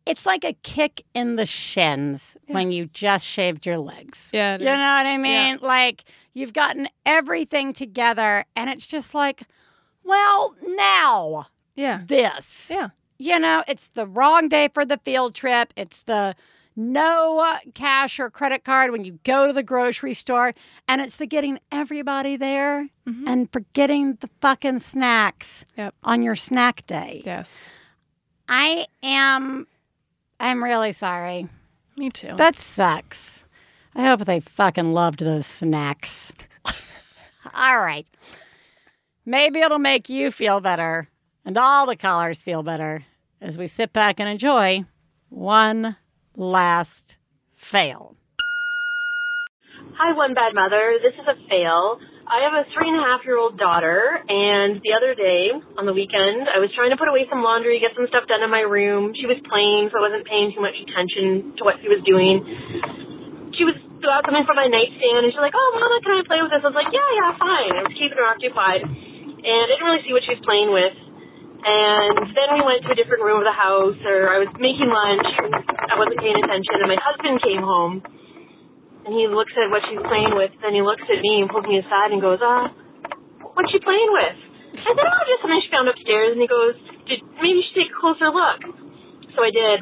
it's like a kick in the shins when you just shaved your legs. Yeah, it You know what I mean? Like, you've gotten everything together, and it's just like, well, now Yeah. this. Yeah. You know, it's the wrong day for the field trip. It's the no cash or credit card when you go to the grocery store. And it's the getting everybody there mm-hmm. and forgetting the fucking snacks Yep. on your snack day. Yes. I am, I'm really sorry. Me too. That sucks. I hope they fucking loved those snacks. all right. Maybe it'll make you feel better and all the callers feel better as we sit back and enjoy one last fail. Hi, One Bad Mother. This is a fail. I have a three and a half year old daughter, and the other day on the weekend, I was trying to put away some laundry, get some stuff done in my room. She was playing, so I wasn't paying too much attention to what she was doing. She was got something from my nightstand, and she's like, "Oh, Mama, can I play with this?" I was like, "Yeah, yeah, fine." I was keeping her occupied, and I didn't really see what she was playing with. And then we went to a different room of the house, or I was making lunch, I wasn't paying attention, and my husband came home. And he looks at what she's playing with, then he looks at me and pulls me aside and goes, uh, what's she playing with? I said, oh, just something she found upstairs. And he goes, maybe you should take a closer look. So I did.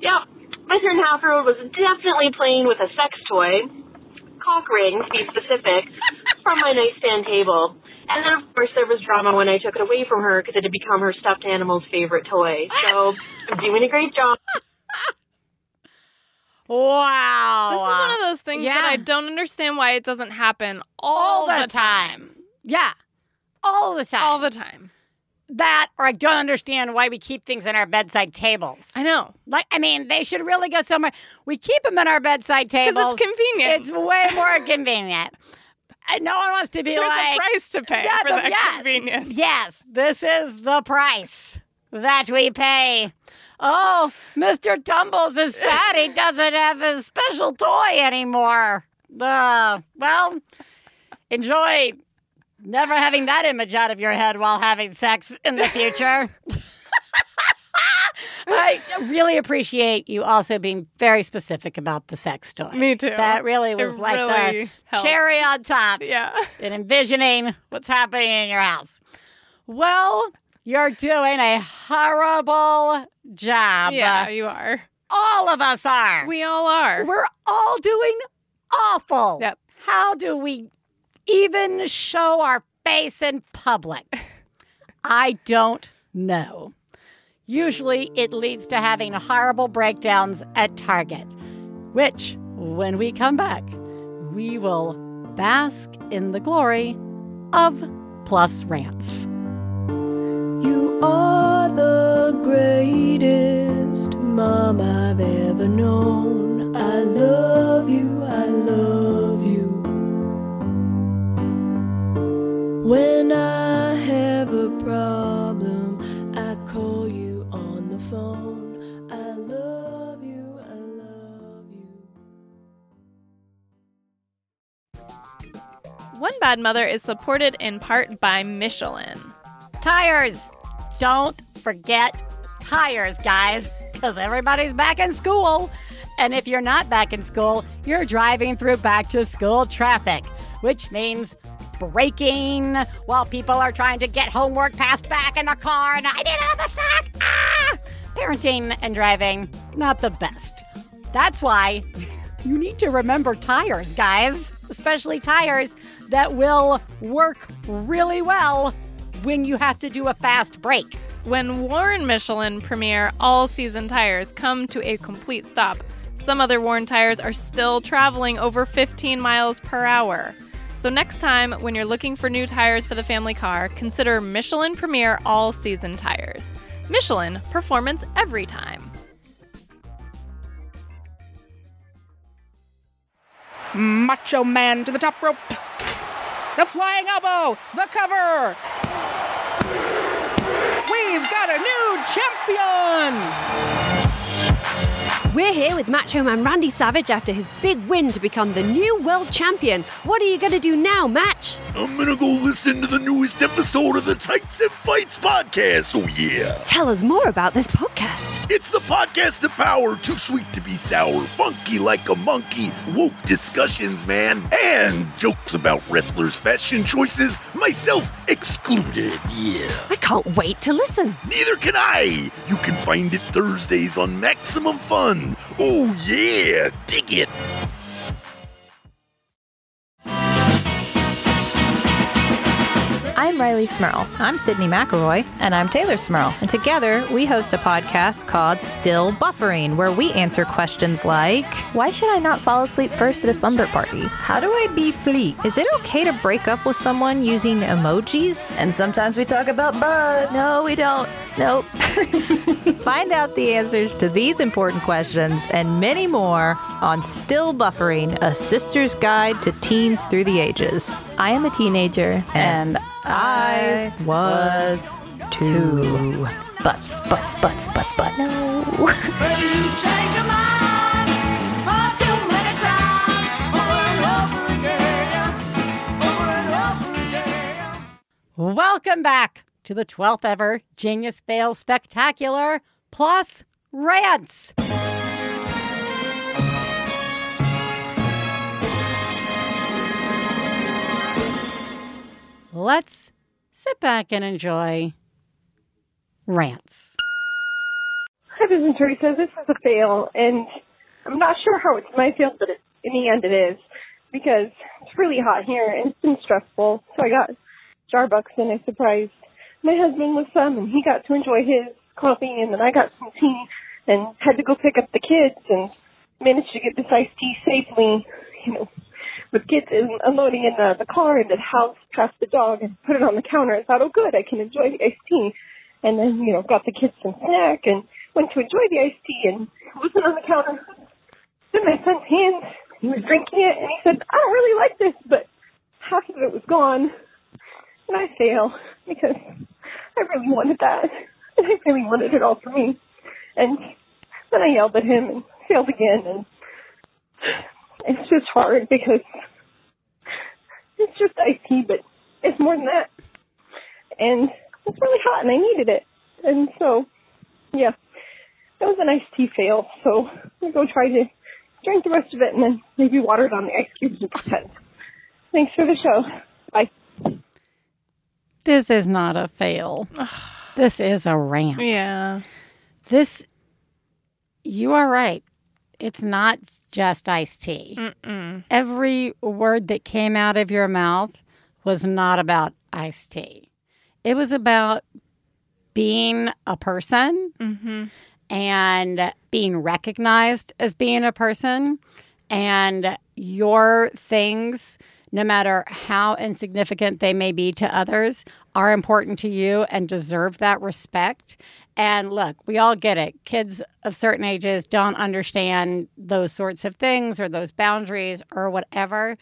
Yep. My three and a half year old was definitely playing with a sex toy, cock ring to be specific, from my nightstand table. And then, of course, there was drama when I took it away from her because it had become her stuffed animal's favorite toy. So I'm doing a great job. Wow. This is one of those things that Yeah. I don't understand why it doesn't happen all, All the time. Yeah. All the time. All the time. That, or I don't understand why we keep things in our bedside tables. I know. Like, I mean, they should really go somewhere. We keep them in our bedside tables. Because it's convenient. It's way more convenient. No one wants to be like There's like a price to pay Yeah, for the- that yeah. convenience. Yes, this is the price that we pay. Oh, Mr. Tumbles is sad he doesn't have his special toy anymore. Uh, well, enjoy never having that image out of your head while having sex in the future. I really appreciate you also being very specific about the sex toy. Me too. That really was It like really the helped. cherry on top Yeah. in envisioning what's happening in your house. Well, you're doing a horrible job. Yeah, you are. All of us are. We all are. We're all doing awful. Yep. How do we even show our face in public? I don't know. Usually it leads to having horrible breakdowns at Target, which, when we come back, we will bask in the glory of Plus Rants. You are the greatest mom I've ever known. I love you, One Bad Mother is supported in part by Michelin. Tires. Don't forget tires, guys, because everybody's back in school. And if you're not back in school, you're driving through back to school traffic, which means braking while people are trying to get homework passed back in the car. And I need another snack. Ah! Parenting and driving, not the best. That's why you need to remember tires, guys, especially tires that will work really well when you have to do a fast break. When Warren Michelin Premier all season tires come to a complete stop, some other Warren tires are still traveling over 15 miles per hour. So next time when you're looking for new tires for the family car, consider Michelin Premier all season tires. Michelin, performance every time. Macho Man to the top rope. The flying elbow, the cover. We've got a new champion. We're here with Macho Man Randy Savage after his big win to become the new world champion. What are you going to do now, Match? I'm gonna go listen to the newest episode of the Tights and Fights podcast. Oh, yeah. Tell us more about this podcast. It's the podcast of power, too sweet to be sour, funky like a monkey, woke discussions, man, and jokes about wrestlers' fashion choices, myself excluded. Yeah. I can't wait to listen. Neither can I. You can find it Thursdays on Maximum Fun. Oh, yeah. Dig it. I'm Rileigh Smirl. I'm Sydnee McElroy. And I'm Teylor Smirl. And together we host a podcast called Still Buffering, where we answer questions like Why should I not fall asleep first at a slumber party? How do I be fleet? Is it okay to break up with someone using emojis? And sometimes we talk about butts. No, we don't. Nope. Find out the answers to these important questions and many more on Still Buffering, a sister's guide to teens through the ages. I am a teenager. And I was two. Butts, butts, butts, butts, butts. No. Welcome back to the 12th ever Genius Fail Spectacular plus Rants. Let's sit back and enjoy rants. Hi, this is Teresa. This is a fail, and I'm not sure how it's my fail, but it, in the end it is because it's really hot here and it's been stressful. So I got Starbucks and I surprised my husband was some, and he got to enjoy his coffee, and then I got some tea and had to go pick up the kids and managed to get this iced tea safely, you know, with kids in, unloading in the, the car into the house past the dog and put it on the counter. I thought, oh good, I can enjoy the iced tea. And then, you know, got the kids some snack and went to enjoy the iced tea and it wasn't on the counter. Then my son's hands, he was drinking it and he said, I don't really like this, but half of it was gone. And I fail because I really wanted that. And I really wanted it all for me. And then I yelled at him and failed again and it's just hard because it's just tea, but it's more than that. And it's really hot and I needed it. And so, yeah, that was a nice tea fail. So I'm going to go try to drink the rest of it and then maybe water it on the ice cubes and pretend. Thanks for the show. This is not a fail. this is a rant. Yeah. This, you are right. It's not just iced tea. Mm-mm. Every word that came out of your mouth was not about iced tea. It was about being a person Mm-hmm. and being recognized as being a person and your things no matter how insignificant they may be to others are important to you and deserve that respect and look we all get it kids of certain ages don't understand those sorts of things or those boundaries or whatever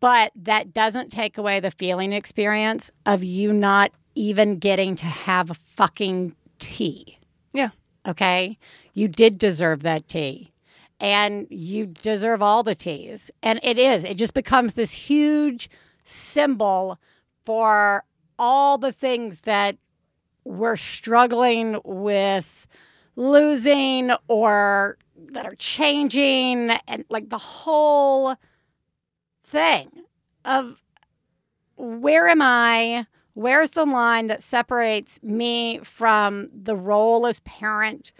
but that doesn't take away the feeling experience of you not even getting to have a fucking tea Yeah. okay? You did deserve that tea. And you deserve all the teas. And it is, it just becomes this huge symbol for all the things that we're struggling with losing or that are changing and like the whole thing of where am I? Where's the line that separates me from the role as parent?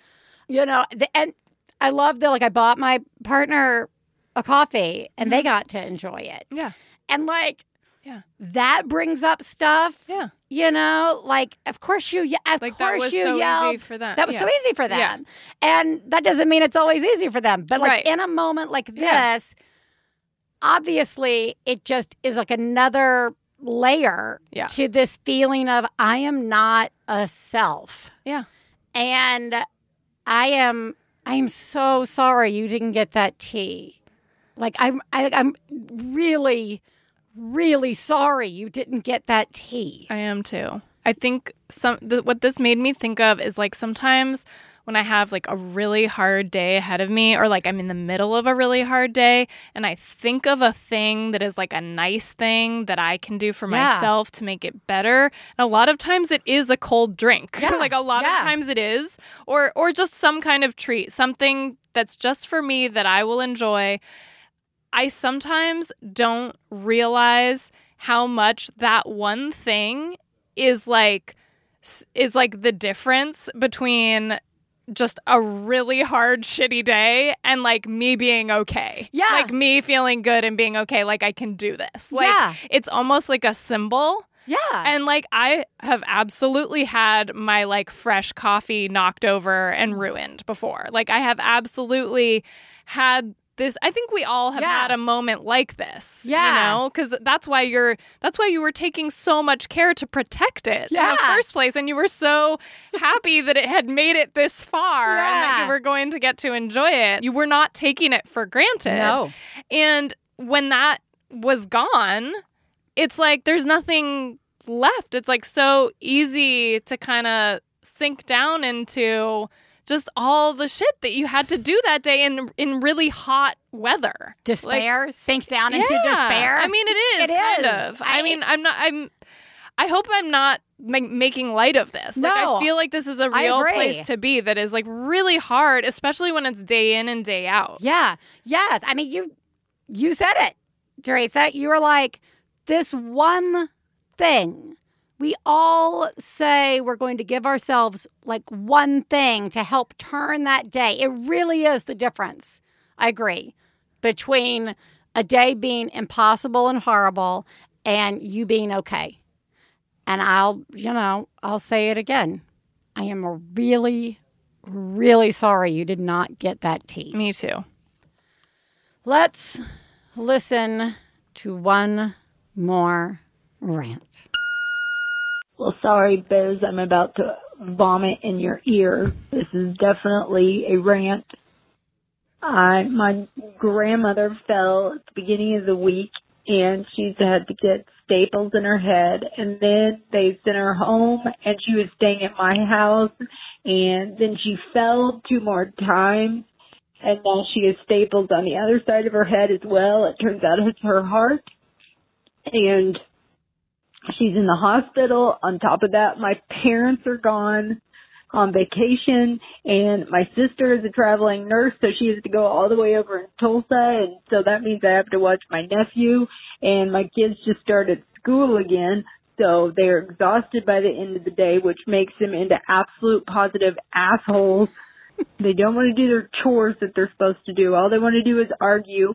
You know, the, and I love that. Like, I bought my partner a coffee and they mm-hmm. got to enjoy it. Yeah. And like, Yeah. that brings up stuff. Yeah. You know, like, of course you, of Like, that course was you so easy yelled. for them. That was so easy for them. Yeah. And that doesn't mean it's always easy for them. But like Right. in a moment like this, Yeah. obviously it just is like another layer Yeah. to this feeling of I am not a self. Yeah. And I am I am so sorry you didn't get that tea. Like I'm I, I'm really really sorry you didn't get that tea. I am too. I think some what this made me think of is like sometimes when I have like a really hard day ahead of me or like I'm in the middle of a really hard day and I think of a thing that is like a nice thing that I can do for Yeah. myself to make it better. And a lot of times it is a cold drink. Yeah, like a lot yeah. of times it is or or just some kind of treat, something that's just for me that I will enjoy. I sometimes don't realize how much that one thing is like is like the difference between just a really hard shitty day and like me being okay. Yeah. Like me feeling good and being okay like I can do this. Like Yeah. it's almost like a symbol. Yeah. And like I have absolutely had my like fresh coffee knocked over and ruined before. Like I have absolutely had this I think we all have Yeah. had a moment like this. Yeah. You know, cuz that's why you're that's why you were taking so much care to protect it in Yeah. the first place and you were so happy that it had made it this far and that you were going to get to enjoy it. You were not taking it for granted. No. And when that was gone, it's like there's nothing left. It's like so easy to kind of sink down into just all the shit that you had to do that day in in really hot weather. Despair, sink down into Yeah. despair. I mean, it is It kind is. of. I, I- mean, I'm not. I'm. I hope I'm not ma- making light of this. Like, No. I feel like this is a real place to be. That is like really hard, especially when it's day in and day out. Yeah. Yes. I mean, you you said it, Theresa. You were like, this one thing. We all say we're going to give ourselves like one thing to help turn that day. It really is the difference. I agree. Between a day being impossible and horrible and you being okay. And I'll, you know, I'll say it again. I am really, really sorry you did not get that tea. Me too. Let's listen to one more rant. Well, sorry, Biz. I'm about to vomit in your ear. This is definitely a rant. I my grandmother fell at the beginning of the week, and she's had to get staples in her head. And then they sent her home, and she was staying at my house. And then she fell two more times, and now she has staples on the other side of her head as well. It turns out it's her heart, and She's in the hospital. On top of that, my parents are gone on vacation and my sister is a traveling nurse, so she has to go all the way over in Tulsa and so that means I have to watch my nephew and my kids just started school again. So they're exhausted by the end of the day, which makes them into absolute positive assholes. they don't want to do their chores that they're supposed to do. All they want to do is argue.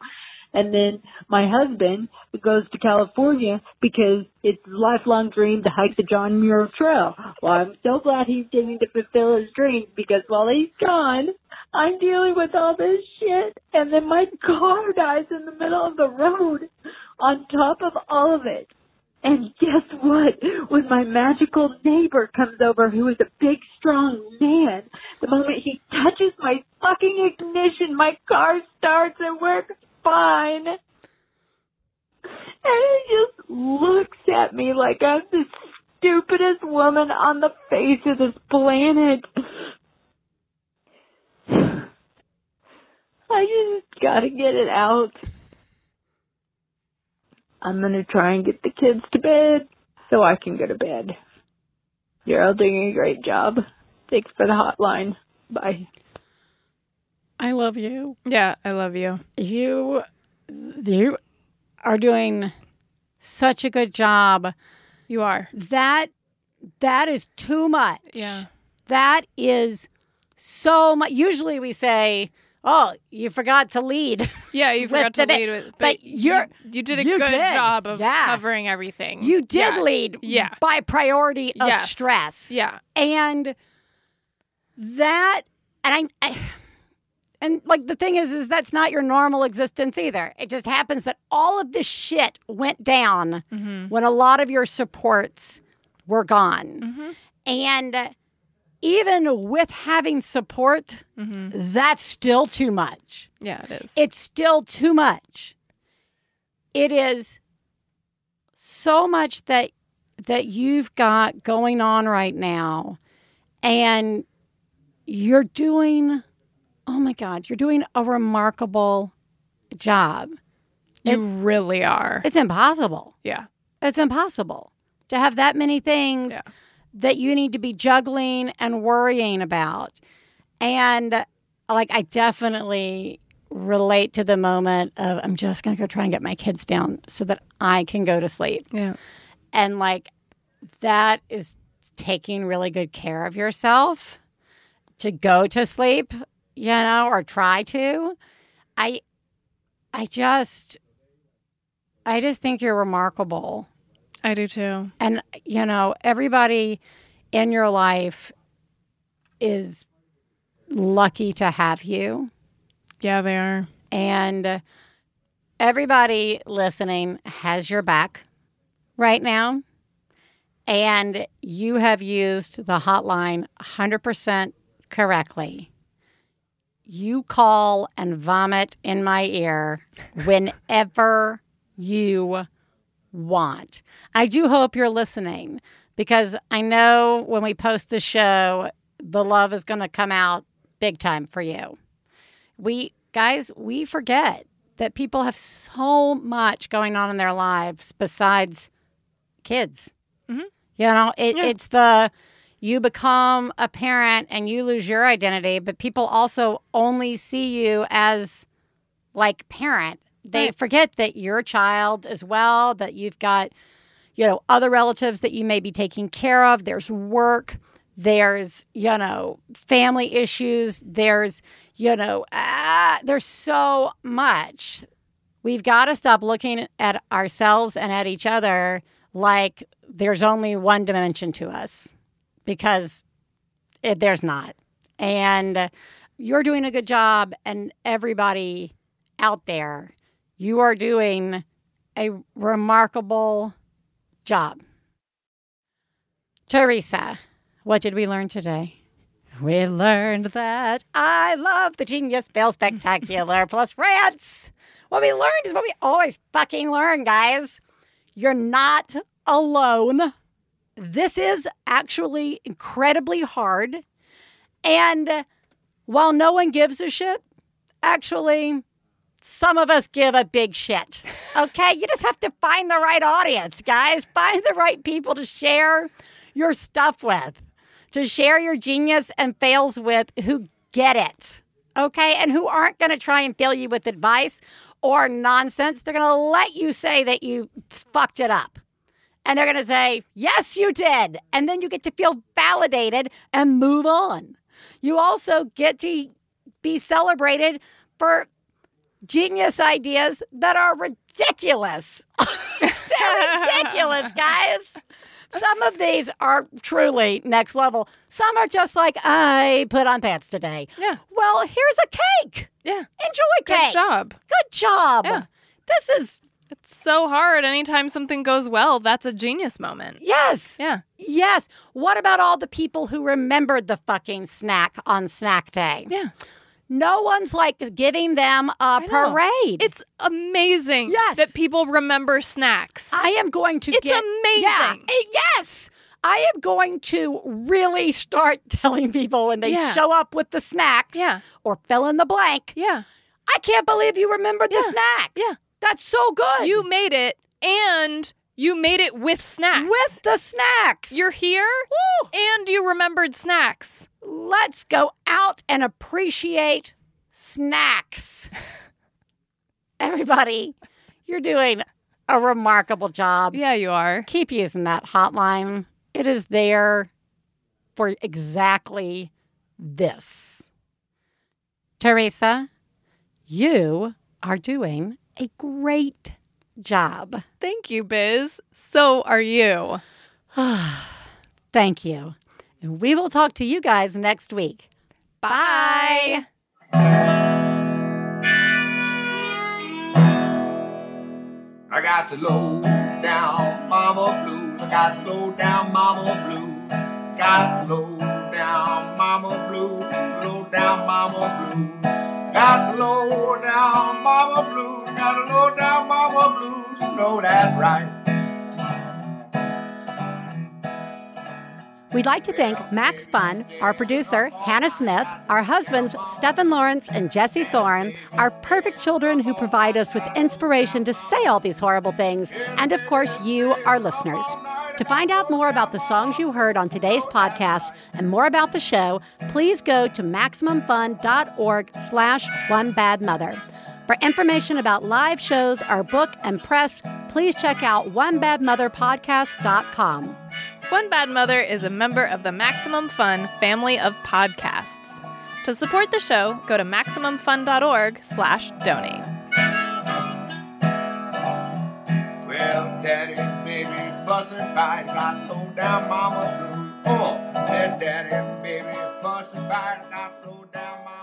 And then my husband goes to California because it's his lifelong dream to hike the John Muir Trail. Well, I'm so glad he's getting to fulfill his dream because while he's gone, I'm dealing with all this shit. And then my car dies in the middle of the road on top of all of it. And guess what? When my magical neighbor comes over, who is a big, strong man, the moment he touches my fucking ignition, my car starts and works fine. And he just looks at me like I'm the stupidest woman on the face of this planet. I just gotta get it out. I'm gonna try and get the kids to bed so I can go to bed. You're all doing a great job. Thanks for the hotline. Bye. I love you. Yeah, I love you. You you are doing such a good job. You are. That that is too much. Yeah. That is so much. Usually we say, "Oh, you forgot to lead." Yeah, you forgot to lead with, but, you're you, you did a you good did. job of Yeah. covering everything. You did Yeah. lead Yeah. by priority of Yes. stress. Yeah. And that and I, I and like the thing is is that's not your normal existence either. It just happens that all of this shit went down Mm-hmm. when a lot of your supports were gone. Mm-hmm. And even with having support, that's still too much. Mm-hmm. Yeah, it is. It's still too much. It is so much that that you've got going on right now and you're doing oh my god you're doing a remarkable job You really are. it's impossible Yeah. it's impossible to have that many things that you need to be juggling and worrying about and like i definitely relate to the moment of i'm just going to go try and get my kids down so that i can go to sleep Yeah. and like that is taking really good care of yourself to go to sleep you know or try to i i just i just think you're remarkable I do too. and you know everybody in your life is lucky to have you Yeah, they are. and everybody listening has your back right now. And you have used the hotline 100% correctly. You call and vomit in my ear whenever you want. I do hope you're listening because I know when we post the show, the love is going to come out big time for you we guys we forget that people have so much going on in their lives besides kids Mhm. you know it, Yeah. it's the you become a parent and you lose your identity but people also only see you as like parent. They Right. forget that you're a child as well that you've got you know other relatives that you may be taking care of. There's work. There's you know family issues. There's you know ah, there's so much. We've got to stop looking at ourselves and at each other like there's only one dimension to us because it, there's not and you're doing a good job and everybody out there you are doing a remarkable job Theresa, what did we learn today? We learned that I love the Genius Fail Spectacular plus rants. What we learned is what we always fucking learn, guys. You're not alone. This is actually incredibly hard. And while no one gives a shit, actually, some of us give a big shit. Okay? you just have to find the right audience, guys. Find the right people to share your stuff with, to share your genius and fails with who get it. Okay? And who aren't going to try and fill you with advice or nonsense. They're going to let you say that you fucked it up. And they're going to say, yes, you did. And then you get to feel validated and move on. You also get to be celebrated for genius ideas that are ridiculous. They're ridiculous, guys. Some of these are truly next level. Some are just like, I put on pants today. Yeah. Well, here's a cake. Yeah. Enjoy Good job. Good job. Yeah. This is, It's so hard. Anytime something goes well, that's a genius moment. yes. Yeah. Yes. What about all the people who remembered the fucking snack on snack day? Yeah. No one's like giving them a parade. It's amazing Yes. that people remember snacks. I am going to It's get amazing. Yeah, yes. I am going to really start telling people when they Yeah. show up with the snacks Yeah. or fill in the blank. Yeah. I can't believe you remembered the Yeah. snacks. Yeah. That's so good. You made it and you made it with snacks. with the snacks. You're here Woo. and you remembered snacks. Let's go out and appreciate snacks. Everybody, you're doing a remarkable job. Yeah, you are. Keep using that hotline. It is there for exactly this. Theresa, you are doing a great job. Thank you, Biz. So are you. Thank you. And we will talk to you guys next week. Bye. I got the low down mama blues. I got the low down mama blues. Got the low down mama blues. Low down mama blues. Got the low down mama blues got a low down mama blues, you know that right. We'd like to thank Max Fun, our producer, Hannah Smith, our husbands, Stephen Lawrence and Jesse Thorn, our perfect children who provide us with inspiration to say all these horrible things, and of course, you, our listeners. To find out more about the songs you heard on today's podcast and more about the show, please go to MaximumFun.org slash One Bad Mother. For information about live shows, our book, and press, please check out OneBadMotherPodcast.com. One Bad Mother is a member of the Maximum Fun family of podcasts. To support the show, go to MaximumFun.org slash donate. Well, daddy, baby, fussing fight, got low down mama blue. Oh, said daddy, baby, fussing fight, got low down mama